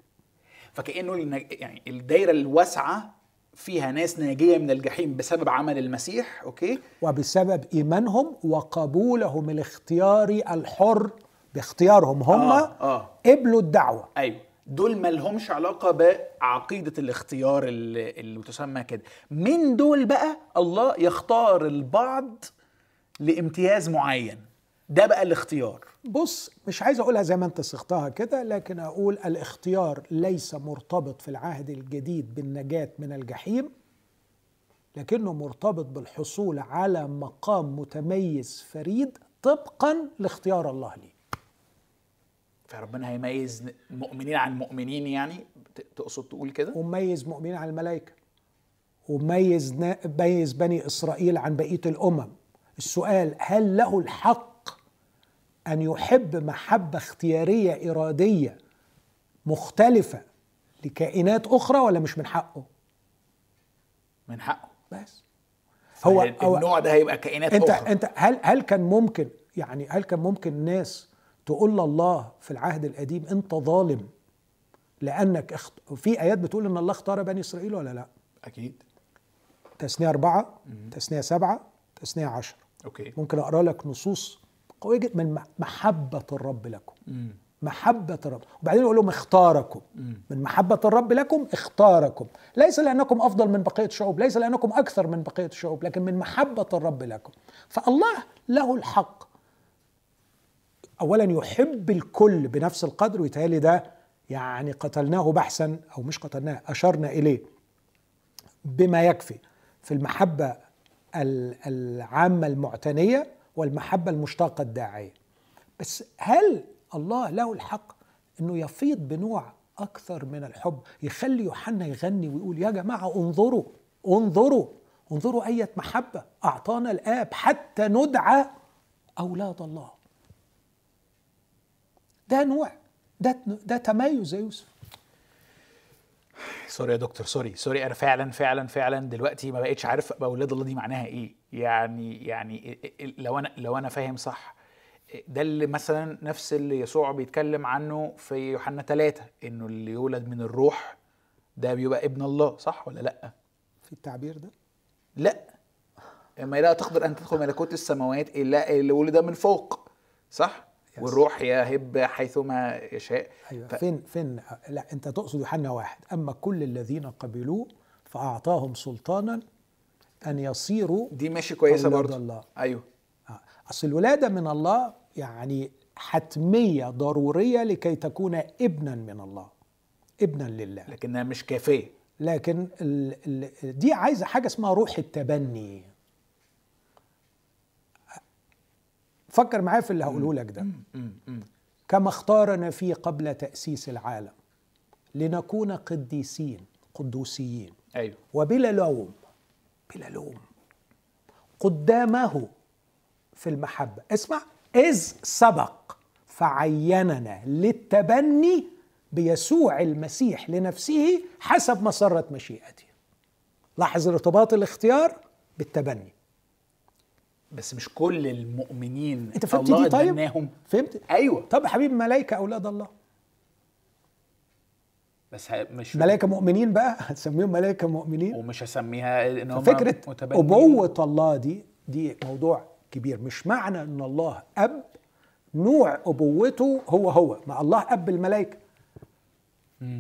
النج... يعني الدايرة الواسعة فيها ناس ناجية من الجحيم بسبب عمل المسيح أوكي؟ وبسبب إيمانهم وقبولهم الاختياري الحر باختيارهم هم آه، آه. قبلوا الدعوة. أيوه. دول ما لهمش علاقة بعقيدة الاختيار اللي, تسمى كده. من دول بقى؟ الله يختار البعض لامتياز معين. ده بقى الاختيار. بص مش عايز أقولها زي ما أنت صيغتها كده لكن أقول الاختيار ليس مرتبط في العهد الجديد بالنجاة من الجحيم لكنه مرتبط بالحصول على مقام متميز فريد طبقا لاختيار الله ليه فربنا هيميز مؤمنين عن مؤمنين يعني تقصد تقول كده؟ وميز مؤمنين عن الملائكة وميز نا- ميز بني إسرائيل عن بقية الأمم. السؤال هل له الحق أن يحب محبة اختيارية إرادية مختلفة لكائنات أخرى ولا مش من حقه؟ من حقه. بس. هو النوع ده هيبقى كائنات أنت أخرى. أنت هل هل كان ممكن يعني هل كان ممكن ناس تقول لله في العهد القديم أنت ظالم لأنك اخت... في آيات بتقول إن الله اختار بني إسرائيل ولا لأ؟ أكيد. تثنية أربعة تثنية سبعة تثنية عشر. أوكي. ممكن أقرأ لك نصوص قوية جدا من مح- محبة الرب لكم. مم. محبة الرب. وبعدين يقول لهم اختاركم. من محبة الرب لكم اختاركم. ليس لأنكم أفضل من بقية الشعوب ليس لأنكم أكثر من بقية الشعوب لكن من محبة الرب لكم. فالله له الحق. أولا يحب الكل بنفس القدر ويتهيألي ده يعني قتلناه بحثا أو مش قتلناه أشرنا إليه بما يكفي في المحبة ال- العامة المعتنية والمحبة المشتاقة الداعية. بس هل الله له الحق إنه يفيض بنوع أكثر من الحب؟ يخلي يوحنا يغني ويقول يا جماعة انظروا انظروا انظروا أية محبة أعطانا الآب حتى ندعى أولاد الله. ده نوع ده ده تميز يا يوسف. sorry يا دكتور sorry sorry أنا فعلا فعلا فعلا دلوقتي ما بقتش عارف أولاد الله دي معناها إيه. يعني يعني لو أنا لو أنا فاهم صح ده اللي مثلا نفس اللي يسوع بيتكلم عنه في يوحنا ثلاثة إنه اللي يولد من الروح ده بيبقى ابن الله صح ولا لأ؟ في التعبير ده؟ لأ. ما لا تقدر أن تدخل ملكوت السماوات إلا اللي ولد من فوق صح. والروح يهب حيثما يشاء. أيوه. ف- فين فين؟ لا أنت تقصد يوحنا واحد. أما كل الذين قبلوه فأعطاهم سلطانا أن يصيروا دي ماشي كويسة برضه الله. أيوه. آه. أصل الولادة من الله يعني حتمية ضرورية لكي تكون ابنا من الله. ابنا لله. لكنها مش كافية. لكن ال ال دي عايزة حاجة اسمها روح التبني. فكر معايا في اللي هقوله لك ده. كما اختارنا فيه قبل تأسيس العالم لنكون قديسين قدوسيين. أيوه. وبلا لوم بلا لوم. قدامه في المحبة. اسمع إذ سبق فعيننا للتبني بيسوع المسيح لنفسه حسب مسرة مشيئته. لاحظ ارتباط الاختيار بالتبني. بس مش كل المؤمنين انت فهمت الله دي؟ طيب اتبناهم فهمت؟ أيوه. طب يا حبيبي ملائكة أولاد الله. بس مش ملائكة مؤمنين بقى؟ (laughs) هتسميهم ملائكة مؤمنين؟ ومش هسميها إن هم فكرة متبنين. أبوة الله دي دي موضوع كبير. مش معنى أن الله أب نوع أبوته هو هو. ما الله أب الملائكة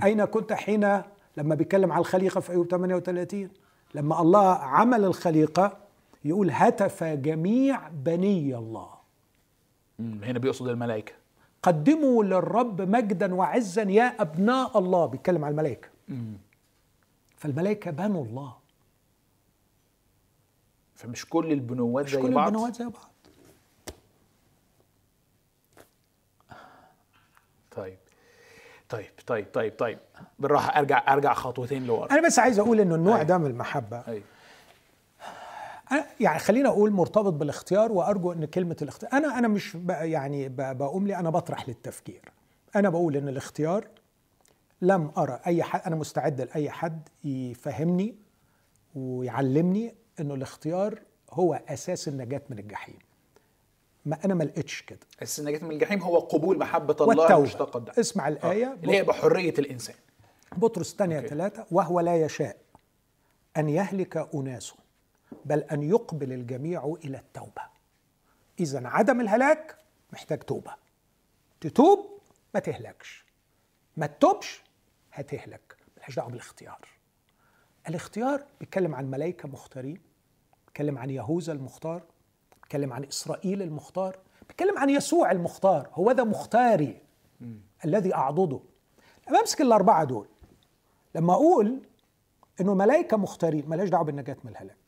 أين كنت حين لما بيتكلم على الخليقة في أيوب 38 لما الله عمل الخليقة يقول هتف جميع بني الله. هنا بيقصد الملائكة. قدموا للرب مجدا وعزا يا أبناء الله. بيتكلم على الملائكة. فالملائكة بنوا الله. فمش كل البنوات مش زي كل بعض. البنوات زي بعض. طيب. طيب طيب طيب طيب. بالراحة أرجع أرجع خطوتين لورا. أنا بس عايز أقول إنه النوع. ده من المحبة. أنا- يعني خلينا أقول مرتبط بالاختيار وأرجو إن كلمة الاختيار أنا أنا مش ب- يعني بقوم لي أنا بطرح للتفكير. أنا بقول إن الاختيار لم أرى أي حد أنا مستعد لأي حد يفهمني ويعلمني إنه الاختيار هو أساس النجاة من الجحيم. ما أنا ما لقيتش كده. بس النجاة من الجحيم هو قبول محبة الله ده. اسمع الآية. اللي هي بحرية الإنسان. بطرس الثانية أوكي. ثلاثة وهو لا يشاء أن يهلك أناس بل أن يقبل الجميع إلى التوبة. إذا عدم الهلاك محتاج توبة. تتوب ما تهلكش. ما تتوبش هتهلك. ملهاش دعوة بالاختيار. الاختيار بيتكلم عن ملائكة مختارين بيتكلم عن يهوذا المختار بيتكلم عن إسرائيل المختار بيتكلم عن يسوع المختار. هو ده مختاري الذي أعضده. لما أمسك الأربعة دول لما أقول إنه ملائكة مختارين ملاش دعوة بالنجاة من الهلاك.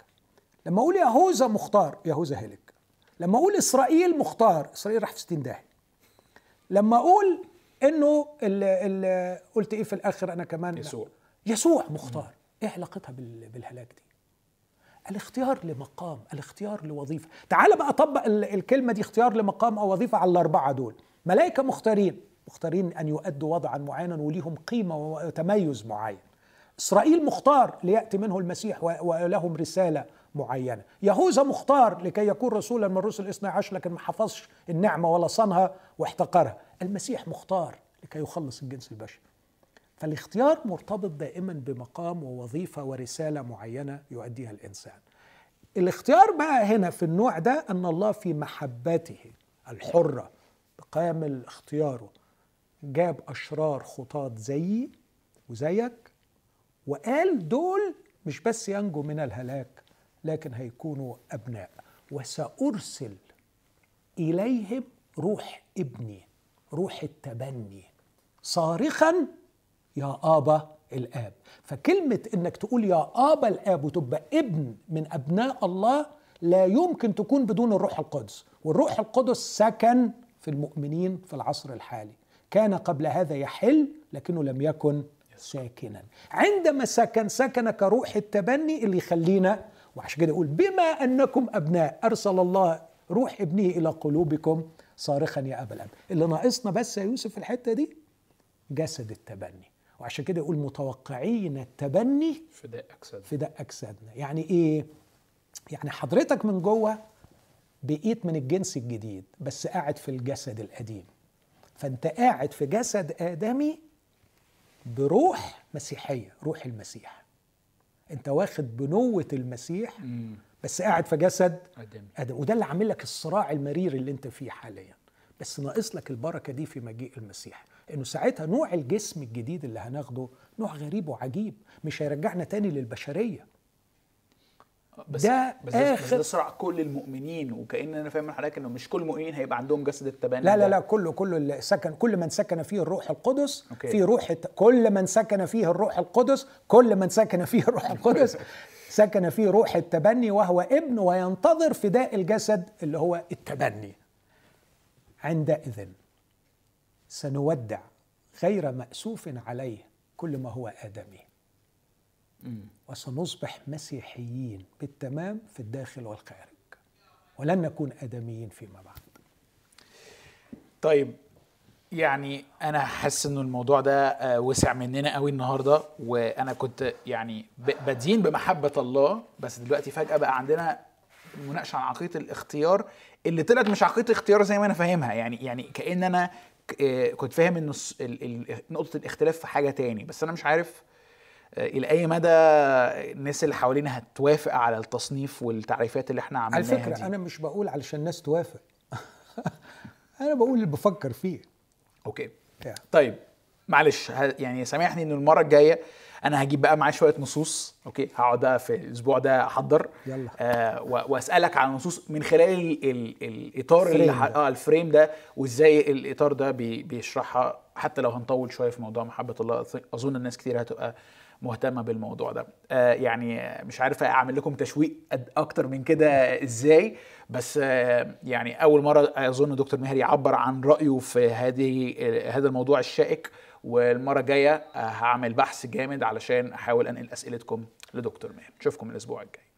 لما أقول يهوذا مختار يهوذا هلك. لما أقول إسرائيل مختار إسرائيل راح في 60 داهية لما أقول إنه ال ال قلت إيه في الآخر أنا كمان؟ يسوع. يسوع مختار. إيه علاقتها بال- بالهلاك دي؟ الاختيار لمقام الاختيار لوظيفة. تعال بقى طبق ال- الكلمة دي اختيار لمقام أو وظيفة على الأربعة دول. ملائكة مختارين مختارين أن يؤدوا وضعا معينا وليهم قيمة وتميز معين. إسرائيل مختار ليأتي منه المسيح ولهم رسالة. معينة. يهوذا مختار لكي يكون رسولا من رسل الاثنى عشر لكن ما حفظش النعمة ولا صانها واحتقرها. المسيح مختار لكي يخلص الجنس البشري. فالاختيار مرتبط دائما بمقام ووظيفة ورسالة معينة يؤديها الإنسان. الاختيار بقى هنا في النوع ده أن الله في محبته الحرة بكامل اختياره جاب أشرار خطاة زيي وزيك وقال دول مش بس ينجوا من الهلاك لكن هيكونوا أبناء. وسأرسل إليهم روح ابني روح التبني. صارخا يا آبا الآب. فكلمة إنك تقول يا آبا الآب وتبقى ابن من أبناء الله لا يمكن تكون بدون الروح القدس. والروح القدس سكن في المؤمنين في العصر الحالي. كان قبل هذا يحل لكنه لم يكن ساكنا. عندما سكن سكن كروح التبني اللي يخلينا وعشان كده يقول بما أنكم أبناء أرسل الله روح ابنه إلى قلوبكم صارخا يا أبا الأب. اللي ناقصنا بس يا يوسف في الحتة دي جسد التبني. وعشان كده يقول متوقعين التبني فداء أجساد فداء اجسادنا يعني إيه؟ يعني حضرتك من جوه بقيت من الجنس الجديد بس قاعد في الجسد القديم. فأنت قاعد في جسد آدمي بروح مسيحية روح المسيح. انت واخد بنوة المسيح بس قاعد في جسد آدم. وده اللي عامل لك الصراع المرير اللي انت فيه حاليا. بس ناقص لك البركة دي في مجيء المسيح إنه ساعتها نوع الجسم الجديد اللي هناخده نوع غريب وعجيب مش هيرجعنا تاني للبشرية. بس ده بس ده, بس ده صراع كل المؤمنين وكأن أنا فاهم من حضرتك إنه مش كل المؤمنين هيبقى عندهم جسد التبني لا لا. لا كله كله اللي سكن كل من سكن فيه الروح القدس أوكي. في روح كل من سكن فيه الروح القدس كل من سكن فيه الروح (laughs) القدس سكن فيه روح التبني وهو ابن وينتظر فداء الجسد اللي هو التبني عندئذ سنودع غير مأسوف عليه كل ما هو آدمي وسنصبح مسيحيين بالتمام في الداخل والخارج ولن نكون آدميين فيما بعد. طيب يعني أنا حاسس إنه الموضوع ده آه، وسع مننا قوي النهارده وأنا كنت يعني بدين بمحبة الله بس دلوقتي فجأة بقى عندنا مناقشة عن عقيدة الاختيار اللي طلعت مش عقيدة اختيار زي ما أنا فاهمها. يعني يعني كأن أنا آه، كنت فاهم ال- نقطة الاختلاف في حاجة تاني بس أنا مش عارف إلى أي مدى الناس اللي حوالينا هتوافق على التصنيف والتعريفات اللي إحنا على عملناها فكرة دي. أنا مش بقول علشان الناس توافق (laughs) أنا بقول اللي بفكر فيه okay يعني. طيب معلش يعني سامحني إن المرة الجاية أنا هجيب بقى معايا شوية نصوص okay هقعد بقى في الأسبوع ده أحضر يلا. آه وأسألك عن نصوص من خلال ال ال الإطار اللي ال frame. آه ال frame ده وإزاي الإطار ده بي بيشرحها حتى لو هنطول شوية في موضوع محبة الله أظن- أظن الناس كتير هتبقى مهتمة بالموضوع ده. آه يعني مش عارف أعمل لكم تشويق أكتر من كده إزاي بس آه يعني أول مرة أظن دكتور ماهر يعبر عن رأيه في هذه هذا الموضوع الشائك والمرة الجايه آه، هعمل بحث جامد علشان أحاول أنقل أسئلتكم لدكتور ماهر. نشوفكم الأسبوع الجاي.